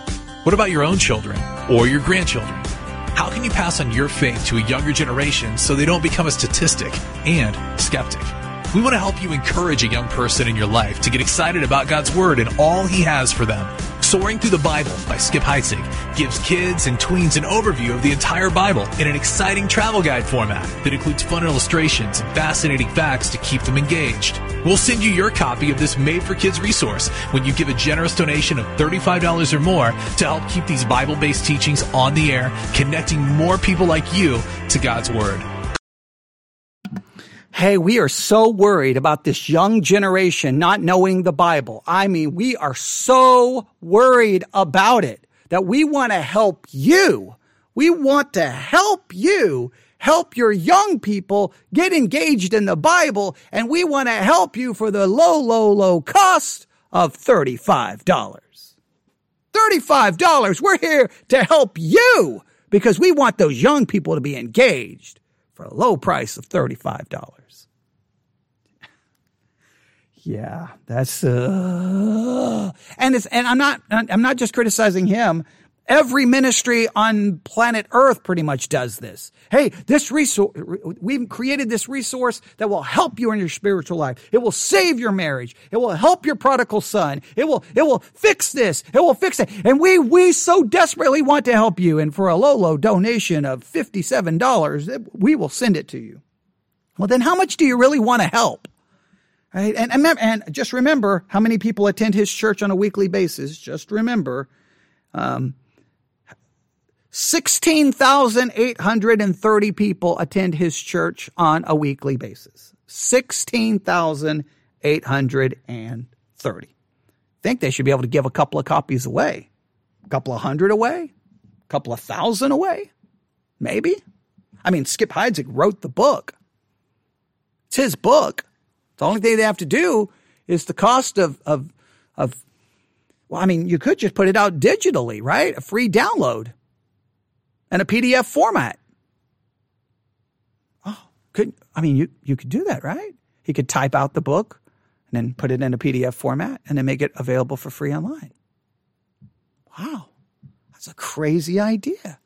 What about your own children or your grandchildren? How can you pass on your faith to a younger generation so they don't become a statistic and skeptic? We want to help you encourage a young person in your life to get excited about God's Word and all He has for them. Soaring Through the Bible by Skip Heitzig gives kids and tweens an overview of the entire Bible in an exciting travel guide format that includes fun illustrations and fascinating facts to keep them engaged. We'll send you your copy of this made for kids resource when you give a generous donation of $35 or more to help keep these Bible based teachings on the air, connecting more people like you to God's Word. Hey, we are so worried about this young generation not knowing the Bible. I mean, we are so worried about it that we want to help you. We want to help you help your young people get engaged in the Bible, and we want to help you for the low, low, low cost of $35. $35. We're here to help you because we want those young people to be engaged for a low price of $35. [laughs] Yeah, that's uh, and it's and I'm not I'm not just criticizing him. Every ministry on planet Earth pretty much does this. Hey, this resource, we've created this resource that will help you in your spiritual life. It will save your marriage. It will help your prodigal son. It will, it will fix this. It will fix it. And we, we so desperately want to help you. And for a low, low donation of $57, we will send it to you. Well, then how much do you really want to help? Right? And, and, and just remember how many people attend his church on a weekly basis. Just remember, um, 16,830 people attend his church on a weekly basis. 16,830. Think they should be able to give a couple of copies away, a couple of hundred away, a couple of thousand away, maybe. I mean, Skip Heitzig wrote the book. It's his book. The only thing they have to do is the cost of, of, of, well, I mean, you could just put it out digitally, right? A free download and a PDF format. Oh, could, I mean, you, you could do that, right? He could type out the book and then put it in a PDF format and then make it available for free online. Wow. That's a crazy idea.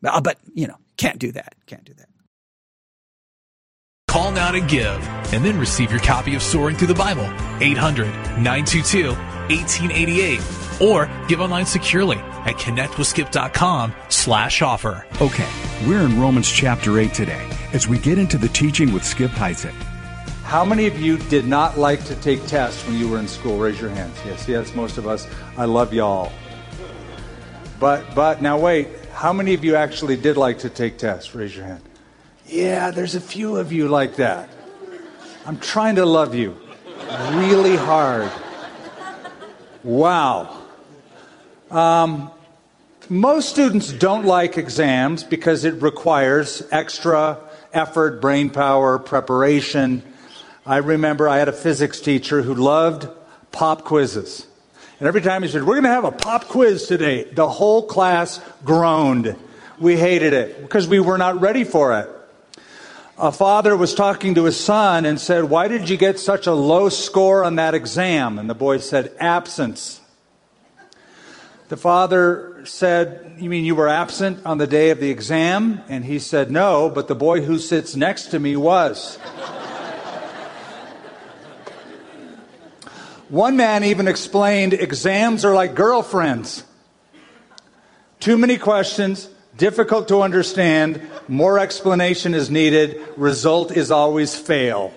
But, uh, but you know, can't do that. Can't do that. Call now to give and then receive your copy of Soaring Through the Bible, 800 922 1888. Or give online securely at connectwithskip.com slash offer. Okay, we're in Romans chapter 8 today as we get into the teaching with Skip Heitzig. How many of you did not like to take tests when you were in school? Raise your hands. Yes, yes, most of us. I love y'all. But but now wait, how many of you actually did like to take tests? Raise your hand. Yeah, there's a few of you like that. I'm trying to love you really hard. Wow. Um, most students don't like exams because it requires extra effort, brain power, preparation. I remember I had a physics teacher who loved pop quizzes. And every time he said, We're going to have a pop quiz today, the whole class groaned. We hated it because we were not ready for it a father was talking to his son and said, Why did you get such a low score on that exam? And the boy said, Absence. The father said, You mean you were absent on the day of the exam? And he said, No, but the boy who sits next to me was. One man even explained exams are like girlfriends. Too many questions, difficult to understand, more explanation is needed, result is always fail.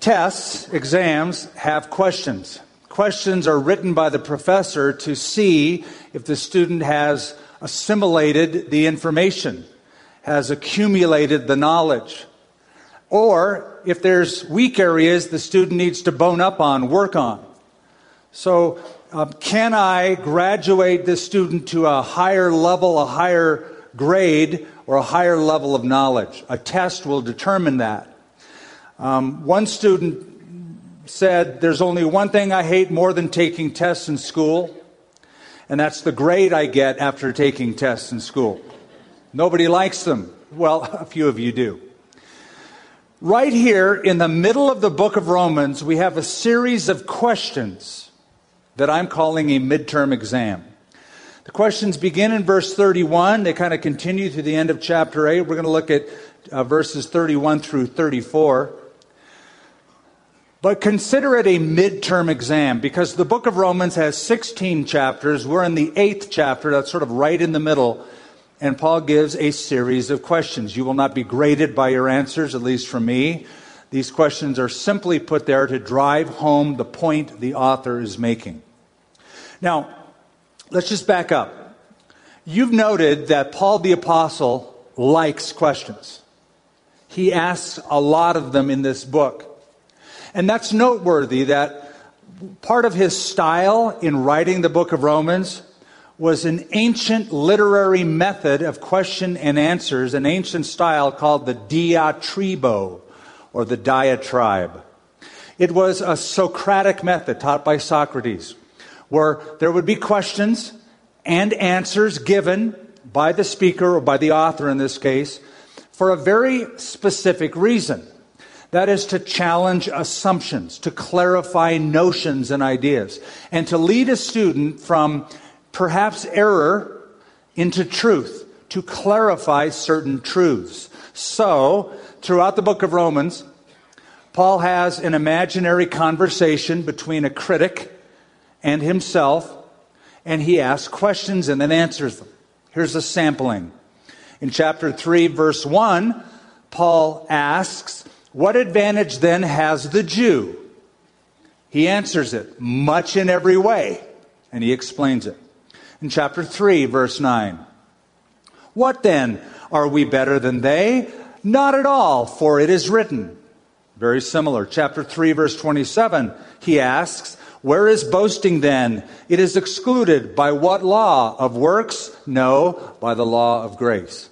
Tests, exams, have questions. Questions are written by the professor to see if the student has assimilated the information, has accumulated the knowledge. Or if there's weak areas the student needs to bone up on, work on. So, uh, can I graduate this student to a higher level, a higher grade, or a higher level of knowledge? A test will determine that. Um, one student said, There's only one thing I hate more than taking tests in school, and that's the grade I get after taking tests in school. Nobody likes them. Well, [laughs] a few of you do. Right here in the middle of the book of Romans, we have a series of questions that I'm calling a midterm exam. The questions begin in verse 31. They kind of continue through the end of chapter 8. We're going to look at uh, verses 31 through 34. But consider it a midterm exam because the book of Romans has 16 chapters. We're in the eighth chapter, that's sort of right in the middle. And Paul gives a series of questions. You will not be graded by your answers, at least from me. These questions are simply put there to drive home the point the author is making. Now, let's just back up. You've noted that Paul the Apostle likes questions. He asks a lot of them in this book. And that's noteworthy that part of his style in writing the book of Romans was an ancient literary method of question and answers, an ancient style called the diatribo, or the diatribe. It was a Socratic method taught by Socrates, where there would be questions and answers given by the speaker or by the author in this case for a very specific reason. That is to challenge assumptions, to clarify notions and ideas, and to lead a student from perhaps error into truth, to clarify certain truths. So, throughout the book of Romans, Paul has an imaginary conversation between a critic and himself, and he asks questions and then answers them. Here's a sampling. In chapter 3, verse 1, Paul asks, What advantage then has the Jew? He answers it, much in every way, and he explains it. In chapter 3, verse 9, What then? Are we better than they? Not at all, for it is written. Very similar. Chapter 3, verse 27, he asks, Where is boasting then? It is excluded. By what law? Of works? No, by the law of grace.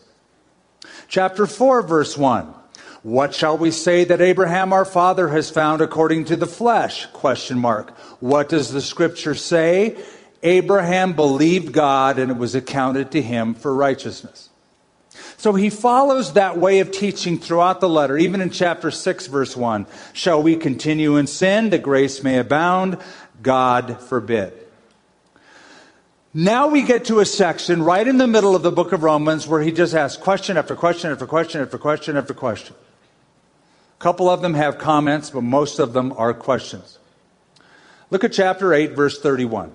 Chapter 4, verse 1. What shall we say that Abraham our father has found according to the flesh? Question mark. What does the scripture say? Abraham believed God and it was accounted to him for righteousness. So he follows that way of teaching throughout the letter, even in chapter 6, verse 1. Shall we continue in sin that grace may abound? God forbid. Now we get to a section right in the middle of the book of Romans where he just asks question after question after question after question after question. A couple of them have comments, but most of them are questions. Look at chapter 8, verse 31.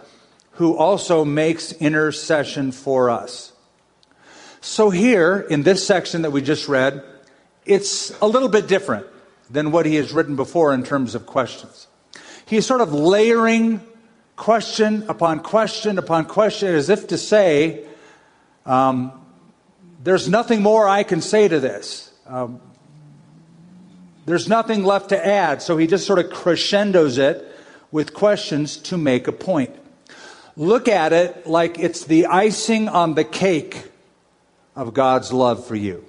who also makes intercession for us. So, here in this section that we just read, it's a little bit different than what he has written before in terms of questions. He's sort of layering question upon question upon question as if to say, um, there's nothing more I can say to this. Um, there's nothing left to add. So he just sort of crescendos it with questions to make a point. Look at it like it's the icing on the cake of God's love for you.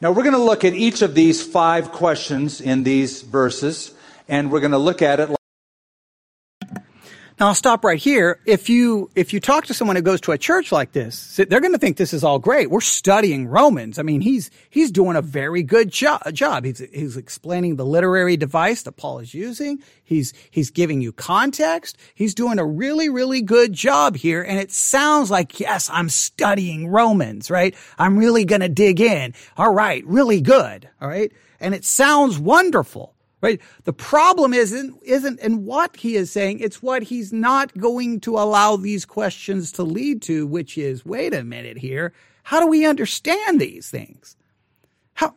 Now, we're going to look at each of these five questions in these verses, and we're going to look at it Now I'll stop right here. If you if you talk to someone who goes to a church like this, they're going to think this is all great. We're studying Romans. I mean, he's he's doing a very good jo- job. He's he's explaining the literary device that Paul is using. He's he's giving you context. He's doing a really really good job here, and it sounds like yes, I'm studying Romans, right? I'm really going to dig in. All right, really good. All right, and it sounds wonderful right? The problem isn't, isn't in what he is saying. It's what he's not going to allow these questions to lead to, which is, wait a minute here. How do we understand these things? How,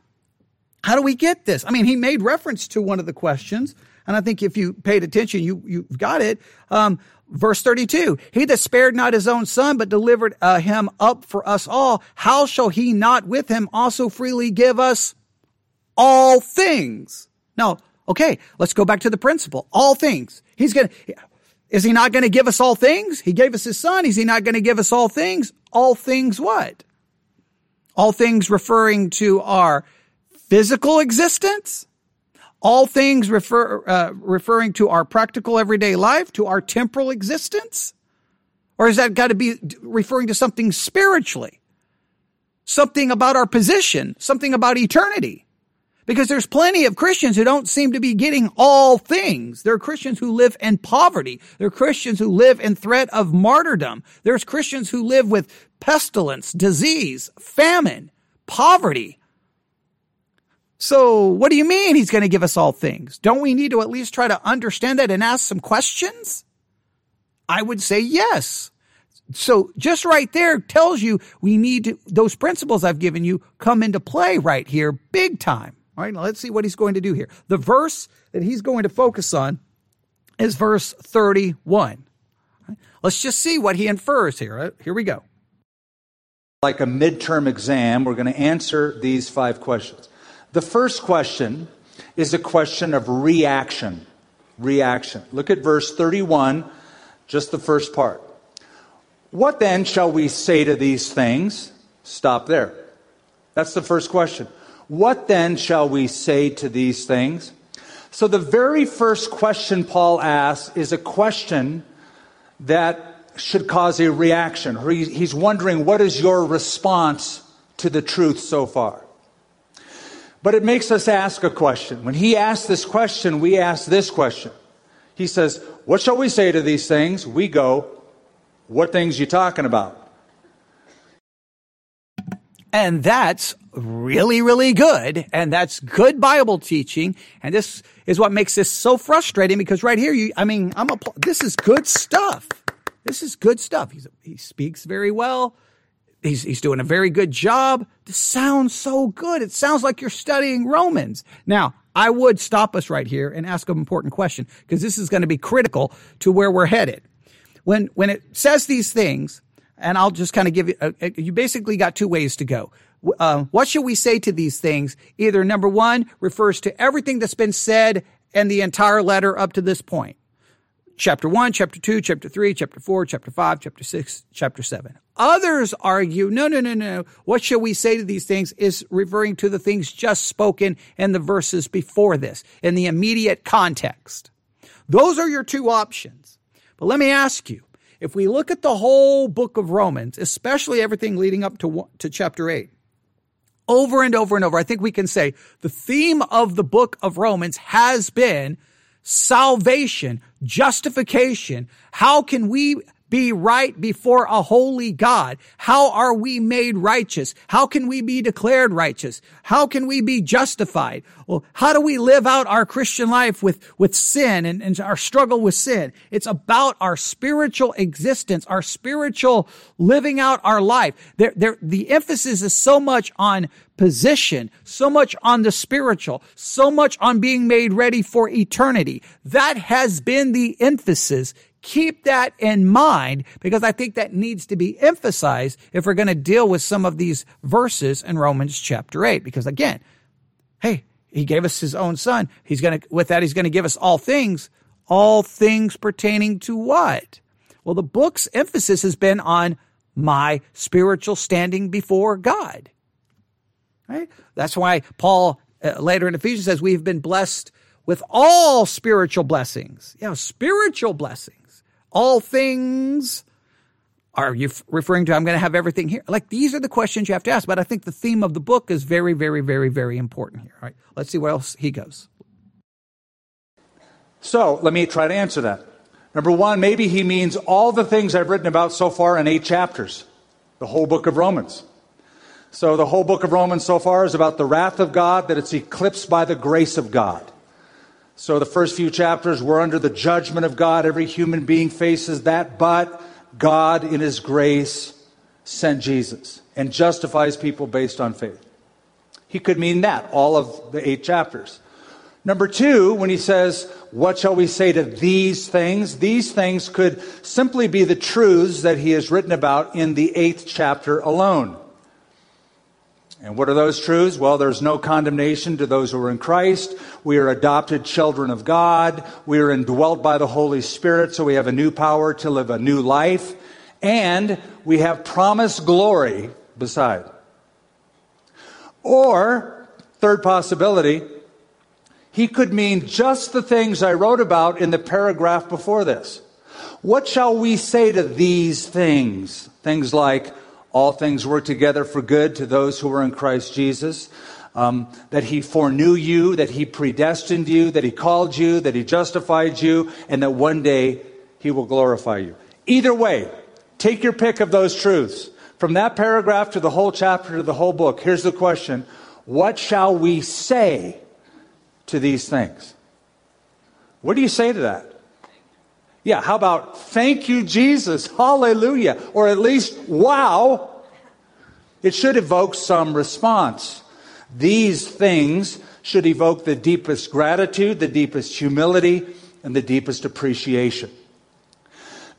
how do we get this? I mean, he made reference to one of the questions. And I think if you paid attention, you, you've got it. Um, verse 32 he that spared not his own son but delivered uh, him up for us all how shall he not with him also freely give us all things now Okay, let's go back to the principle. All things. He's going to, is he not going to give us all things? He gave us his son. Is he not going to give us all things? All things what? All things referring to our physical existence? All things refer, uh, referring to our practical everyday life, to our temporal existence? Or is that got to be referring to something spiritually? Something about our position, something about eternity? Because there's plenty of Christians who don't seem to be getting all things. There are Christians who live in poverty. There are Christians who live in threat of martyrdom. There's Christians who live with pestilence, disease, famine, poverty. So what do you mean he's going to give us all things? Don't we need to at least try to understand that and ask some questions? I would say yes. So just right there tells you we need to, those principles I've given you come into play right here big time. All right, now let's see what he's going to do here. The verse that he's going to focus on is verse 31. Let's just see what he infers here. Uh, here we go. Like a midterm exam, we're going to answer these five questions. The first question is a question of reaction. Reaction. Look at verse 31, just the first part. What then shall we say to these things? Stop there. That's the first question. What then shall we say to these things? So, the very first question Paul asks is a question that should cause a reaction. He's wondering, what is your response to the truth so far? But it makes us ask a question. When he asks this question, we ask this question. He says, What shall we say to these things? We go, What things you talking about? And that's really, really good. And that's good Bible teaching. And this is what makes this so frustrating because right here, you, I mean, I'm a, this is good stuff. This is good stuff. He's, he speaks very well. He's, he's doing a very good job. This sounds so good. It sounds like you're studying Romans. Now, I would stop us right here and ask an important question because this is going to be critical to where we're headed. When, when it says these things, and I'll just kind of give you, uh, uh, you basically got two ways to go. Uh, what should we say to these things? Either number one refers to everything that's been said and the entire letter up to this point. Chapter one, chapter two, chapter three, chapter four, chapter five, chapter six, chapter seven. Others argue, no, no, no, no. What shall we say to these things is referring to the things just spoken in the verses before this, in the immediate context. Those are your two options. But let me ask you, if we look at the whole book of Romans, especially everything leading up to, to chapter 8, over and over and over, I think we can say the theme of the book of Romans has been salvation, justification. How can we be right before a holy God? How are we made righteous? How can we be declared righteous? How can we be justified? Well, how do we live out our Christian life with, with sin and, and our struggle with sin? It's about our spiritual existence, our spiritual living out our life. There, there, the emphasis is so much on position, so much on the spiritual, so much on being made ready for eternity. That has been the emphasis Keep that in mind because I think that needs to be emphasized if we're going to deal with some of these verses in Romans chapter 8. Because again, hey, he gave us his own son. He's going to, with that, he's going to give us all things, all things pertaining to what? Well, the book's emphasis has been on my spiritual standing before God. Right? That's why Paul uh, later in Ephesians says we've been blessed with all spiritual blessings. Yeah, spiritual blessings all things? Are you f- referring to I'm going to have everything here? Like these are the questions you have to ask. But I think the theme of the book is very, very, very, very important here. All right. Let's see where else he goes. So let me try to answer that. Number one, maybe he means all the things I've written about so far in eight chapters, the whole book of Romans. So the whole book of Romans so far is about the wrath of God, that it's eclipsed by the grace of God. So the first few chapters, we're under the judgment of God. Every human being faces that, but God, in His grace, sent Jesus and justifies people based on faith. He could mean that, all of the eight chapters. Number two, when he says, What shall we say to these things? These things could simply be the truths that he has written about in the eighth chapter alone. And what are those truths? Well, there's no condemnation to those who are in Christ. We are adopted children of God. We are indwelt by the Holy Spirit, so we have a new power to live a new life. And we have promised glory beside. Or, third possibility, he could mean just the things I wrote about in the paragraph before this. What shall we say to these things? Things like, all things work together for good to those who are in Christ Jesus. Um, that he foreknew you, that he predestined you, that he called you, that he justified you, and that one day he will glorify you. Either way, take your pick of those truths. From that paragraph to the whole chapter to the whole book, here's the question What shall we say to these things? What do you say to that? Yeah, how about thank you, Jesus, hallelujah, or at least wow? It should evoke some response. These things should evoke the deepest gratitude, the deepest humility, and the deepest appreciation.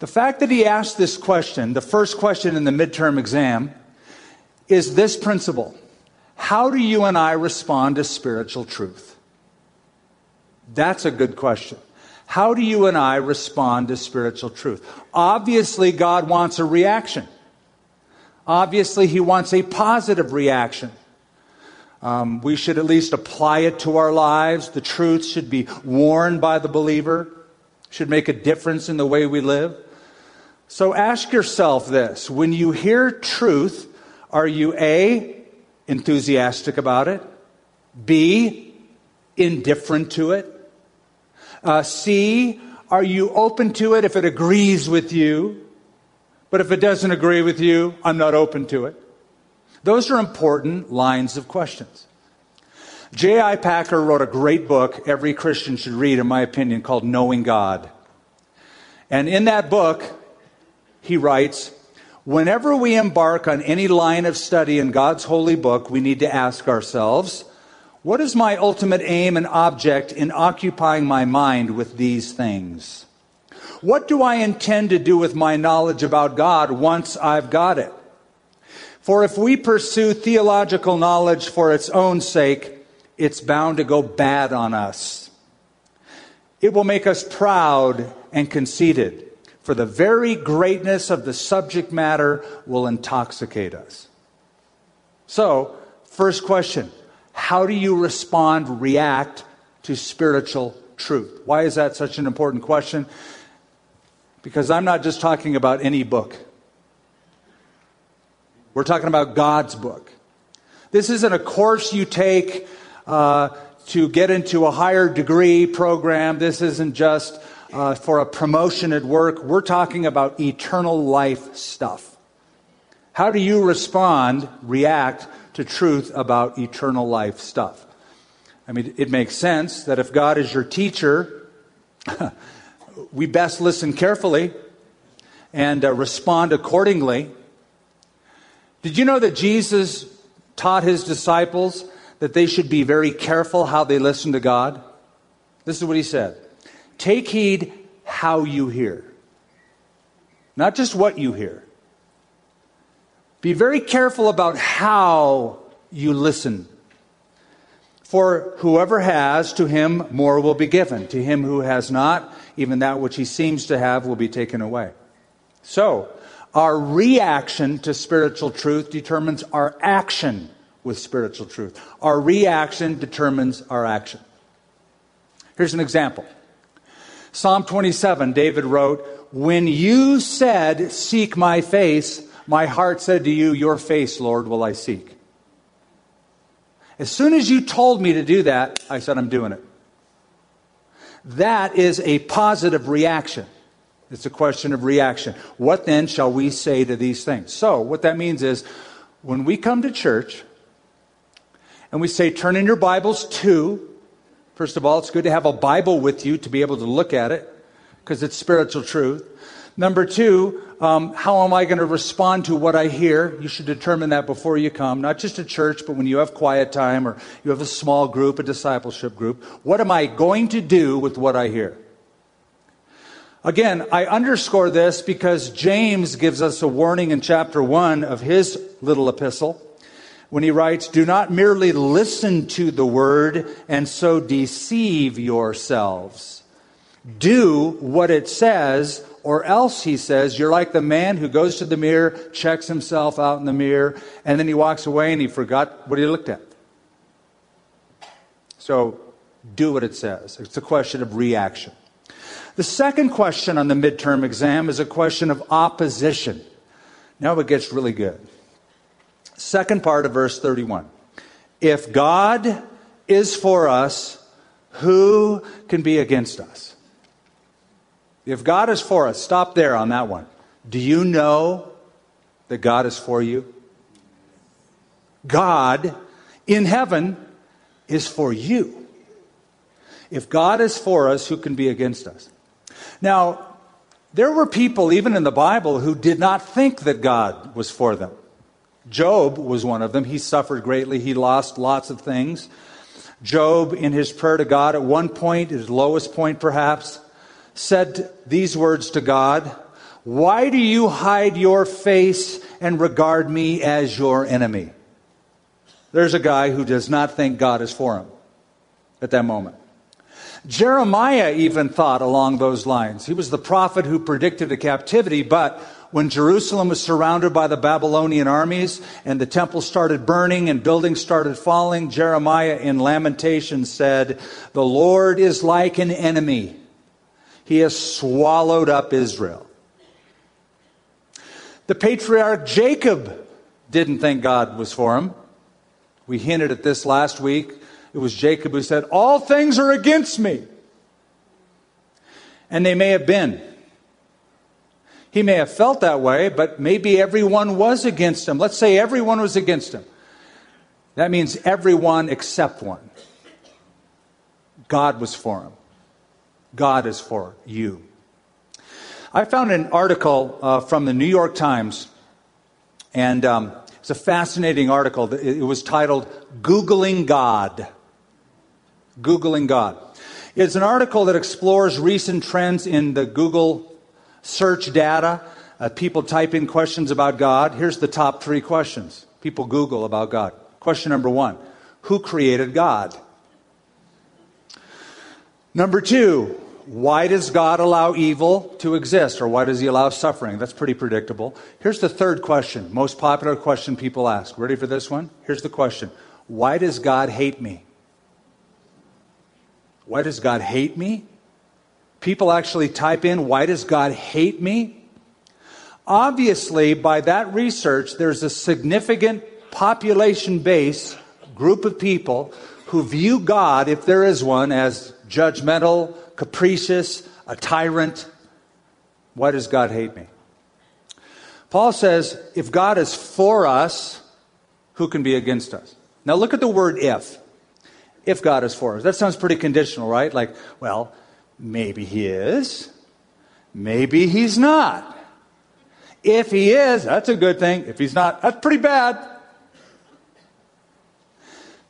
The fact that he asked this question, the first question in the midterm exam, is this principle How do you and I respond to spiritual truth? That's a good question. How do you and I respond to spiritual truth? Obviously, God wants a reaction. Obviously, He wants a positive reaction. Um, we should at least apply it to our lives. The truth should be worn by the believer, should make a difference in the way we live. So ask yourself this when you hear truth, are you A, enthusiastic about it? B, indifferent to it? Uh, C, are you open to it if it agrees with you? But if it doesn't agree with you, I'm not open to it. Those are important lines of questions. J.I. Packer wrote a great book every Christian should read, in my opinion, called Knowing God. And in that book, he writes, Whenever we embark on any line of study in God's holy book, we need to ask ourselves, what is my ultimate aim and object in occupying my mind with these things? What do I intend to do with my knowledge about God once I've got it? For if we pursue theological knowledge for its own sake, it's bound to go bad on us. It will make us proud and conceited, for the very greatness of the subject matter will intoxicate us. So, first question how do you respond, react to spiritual truth? Why is that such an important question? Because I'm not just talking about any book. We're talking about God's book. This isn't a course you take uh, to get into a higher degree program. This isn't just uh, for a promotion at work. We're talking about eternal life stuff. How do you respond, react to truth about eternal life stuff. I mean, it makes sense that if God is your teacher, [laughs] we best listen carefully and uh, respond accordingly. Did you know that Jesus taught his disciples that they should be very careful how they listen to God? This is what he said Take heed how you hear, not just what you hear. Be very careful about how you listen. For whoever has, to him more will be given. To him who has not, even that which he seems to have will be taken away. So, our reaction to spiritual truth determines our action with spiritual truth. Our reaction determines our action. Here's an example Psalm 27, David wrote, when you said, Seek my face, my heart said to you, Your face, Lord, will I seek. As soon as you told me to do that, I said, I'm doing it. That is a positive reaction. It's a question of reaction. What then shall we say to these things? So, what that means is when we come to church and we say, turn in your Bibles to, first of all, it's good to have a Bible with you to be able to look at it because it's spiritual truth. Number two, um, how am I going to respond to what I hear? You should determine that before you come, not just to church, but when you have quiet time or you have a small group, a discipleship group. What am I going to do with what I hear? Again, I underscore this because James gives us a warning in chapter 1 of his little epistle when he writes, Do not merely listen to the word and so deceive yourselves. Do what it says or else, he says, you're like the man who goes to the mirror, checks himself out in the mirror, and then he walks away and he forgot what he looked at. So, do what it says. It's a question of reaction. The second question on the midterm exam is a question of opposition. Now it gets really good. Second part of verse 31. If God is for us, who can be against us? If God is for us, stop there on that one. Do you know that God is for you? God in heaven is for you. If God is for us, who can be against us? Now, there were people, even in the Bible, who did not think that God was for them. Job was one of them. He suffered greatly, he lost lots of things. Job, in his prayer to God, at one point, his lowest point perhaps, said these words to God Why do you hide your face and regard me as your enemy? There's a guy who does not think God is for him at that moment. Jeremiah even thought along those lines. He was the prophet who predicted a captivity, but when Jerusalem was surrounded by the Babylonian armies and the temple started burning and buildings started falling, Jeremiah in Lamentation said, The Lord is like an enemy he has swallowed up Israel. The patriarch Jacob didn't think God was for him. We hinted at this last week. It was Jacob who said, All things are against me. And they may have been. He may have felt that way, but maybe everyone was against him. Let's say everyone was against him. That means everyone except one. God was for him. God is for you. I found an article uh, from the New York Times, and um, it's a fascinating article. It was titled Googling God. Googling God. It's an article that explores recent trends in the Google search data. Uh, people type in questions about God. Here's the top three questions people Google about God. Question number one Who created God? Number two, why does God allow evil to exist or why does he allow suffering? That's pretty predictable. Here's the third question, most popular question people ask. Ready for this one? Here's the question Why does God hate me? Why does God hate me? People actually type in, Why does God hate me? Obviously, by that research, there's a significant population base, group of people who view God, if there is one, as judgmental, capricious, a tyrant. Why does God hate me? Paul says, if God is for us, who can be against us? Now look at the word if. If God is for us. That sounds pretty conditional, right? Like, well, maybe he is. Maybe he's not. If he is, that's a good thing. If he's not, that's pretty bad.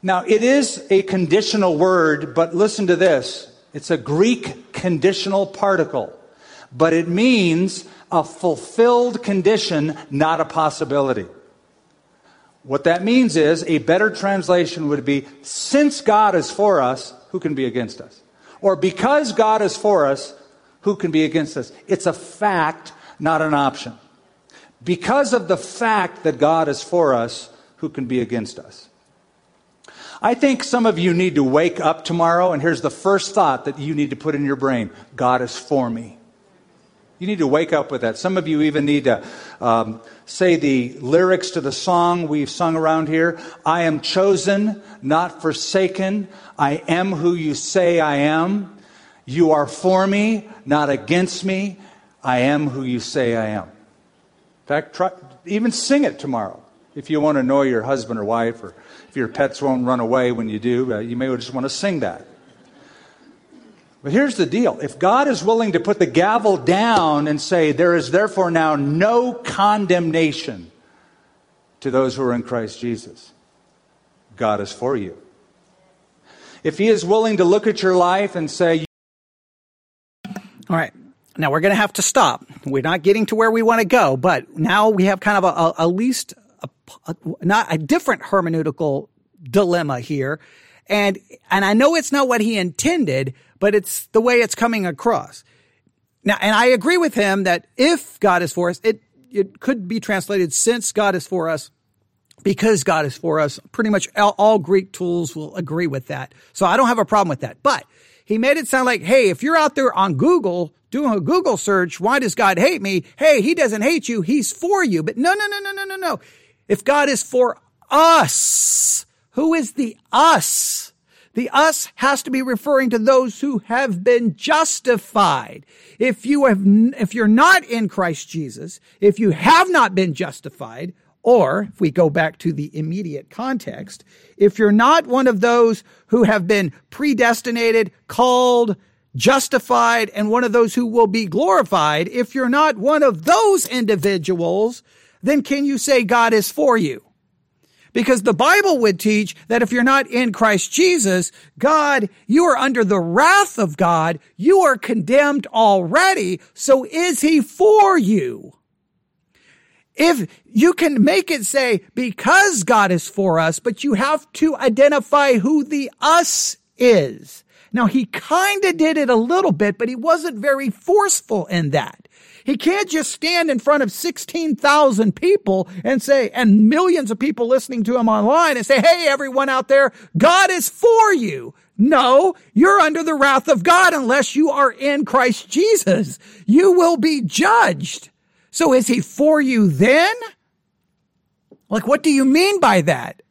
Now, it is a conditional word, but listen to this. It's a Greek conditional particle, but it means a fulfilled condition, not a possibility. What that means is a better translation would be since God is for us, who can be against us? Or because God is for us, who can be against us? It's a fact, not an option. Because of the fact that God is for us, who can be against us? I think some of you need to wake up tomorrow, and here's the first thought that you need to put in your brain God is for me. You need to wake up with that. Some of you even need to um, say the lyrics to the song we've sung around here. I am chosen, not forsaken. I am who you say I am. You are for me, not against me. I am who you say I am. In fact, try, even sing it tomorrow if you want to annoy your husband or wife, or if your pets won't run away when you do. Uh, you may just want to sing that. But here's the deal. If God is willing to put the gavel down and say, there is therefore now no condemnation to those who are in Christ Jesus, God is for you. If He is willing to look at your life and say, All right. Now we're going to have to stop. We're not getting to where we want to go, but now we have kind of a, a, a least, not a different hermeneutical dilemma here. And, and I know it's not what he intended, but it's the way it's coming across. Now, and I agree with him that if God is for us, it, it could be translated since God is for us, because God is for us. Pretty much all, all Greek tools will agree with that. So I don't have a problem with that. But he made it sound like, hey, if you're out there on Google doing a Google search, why does God hate me? Hey, he doesn't hate you. He's for you. But no, no, no, no, no, no, no. If God is for us, who is the us? The us has to be referring to those who have been justified. If you have, if you're not in Christ Jesus, if you have not been justified, or if we go back to the immediate context, if you're not one of those who have been predestinated, called, justified, and one of those who will be glorified, if you're not one of those individuals, then can you say God is for you? Because the Bible would teach that if you're not in Christ Jesus, God, you are under the wrath of God. You are condemned already. So is he for you? If you can make it say, because God is for us, but you have to identify who the us is. Now he kind of did it a little bit, but he wasn't very forceful in that. He can't just stand in front of 16,000 people and say, and millions of people listening to him online and say, Hey, everyone out there, God is for you. No, you're under the wrath of God unless you are in Christ Jesus. You will be judged. So is he for you then? Like, what do you mean by that?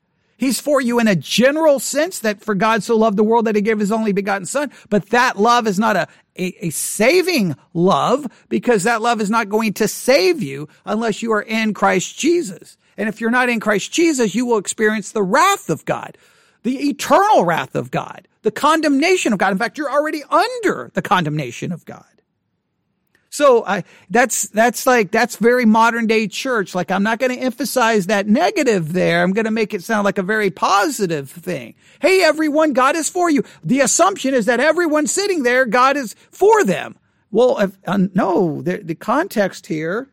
He's for you in a general sense that for God so loved the world that he gave his only begotten son. But that love is not a, a, a, saving love because that love is not going to save you unless you are in Christ Jesus. And if you're not in Christ Jesus, you will experience the wrath of God, the eternal wrath of God, the condemnation of God. In fact, you're already under the condemnation of God. So I, that's, that's like, that's very modern day church. Like I'm not going to emphasize that negative there. I'm going to make it sound like a very positive thing. Hey, everyone, God is for you. The assumption is that everyone sitting there, God is for them. Well, if, uh, no, the, the context here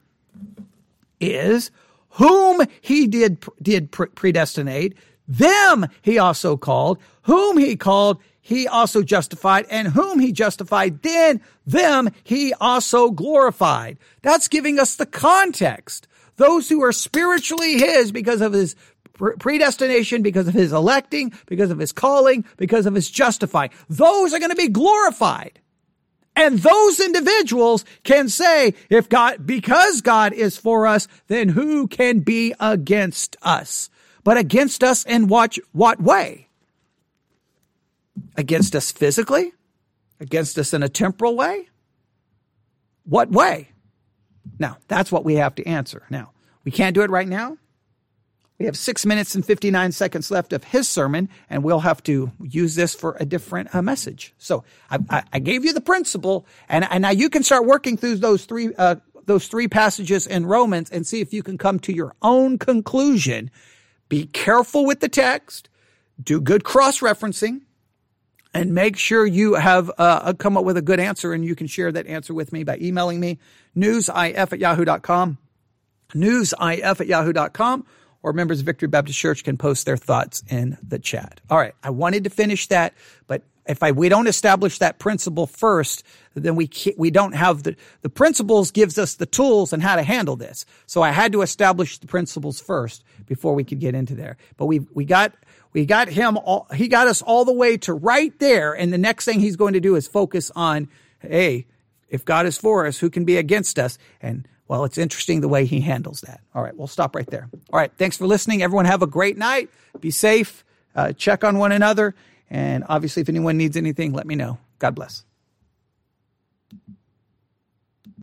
is whom he did, did predestinate, them he also called, whom he called, he also justified, and whom he justified, then them he also glorified. That's giving us the context. Those who are spiritually his because of his predestination, because of his electing, because of his calling, because of his justifying, those are going to be glorified. And those individuals can say, if God, because God is for us, then who can be against us? But against us in what, what way? Against us physically? Against us in a temporal way? What way? Now, that's what we have to answer. Now, we can't do it right now. We have six minutes and 59 seconds left of his sermon, and we'll have to use this for a different uh, message. So I, I, I, gave you the principle, and, and, now you can start working through those three, uh, those three passages in Romans and see if you can come to your own conclusion. Be careful with the text. Do good cross referencing and make sure you have uh, come up with a good answer and you can share that answer with me by emailing me newsif at yahoo.com newsif at yahoo.com or members of victory baptist church can post their thoughts in the chat all right i wanted to finish that but if I, we don't establish that principle first, then we we don't have the the principles gives us the tools and how to handle this. So I had to establish the principles first before we could get into there. But we we got we got him all, he got us all the way to right there. And the next thing he's going to do is focus on, hey, if God is for us, who can be against us? And well, it's interesting the way he handles that. All right, we'll stop right there. All right, thanks for listening. Everyone have a great night. Be safe. Uh, check on one another. And obviously, if anyone needs anything, let me know. God bless.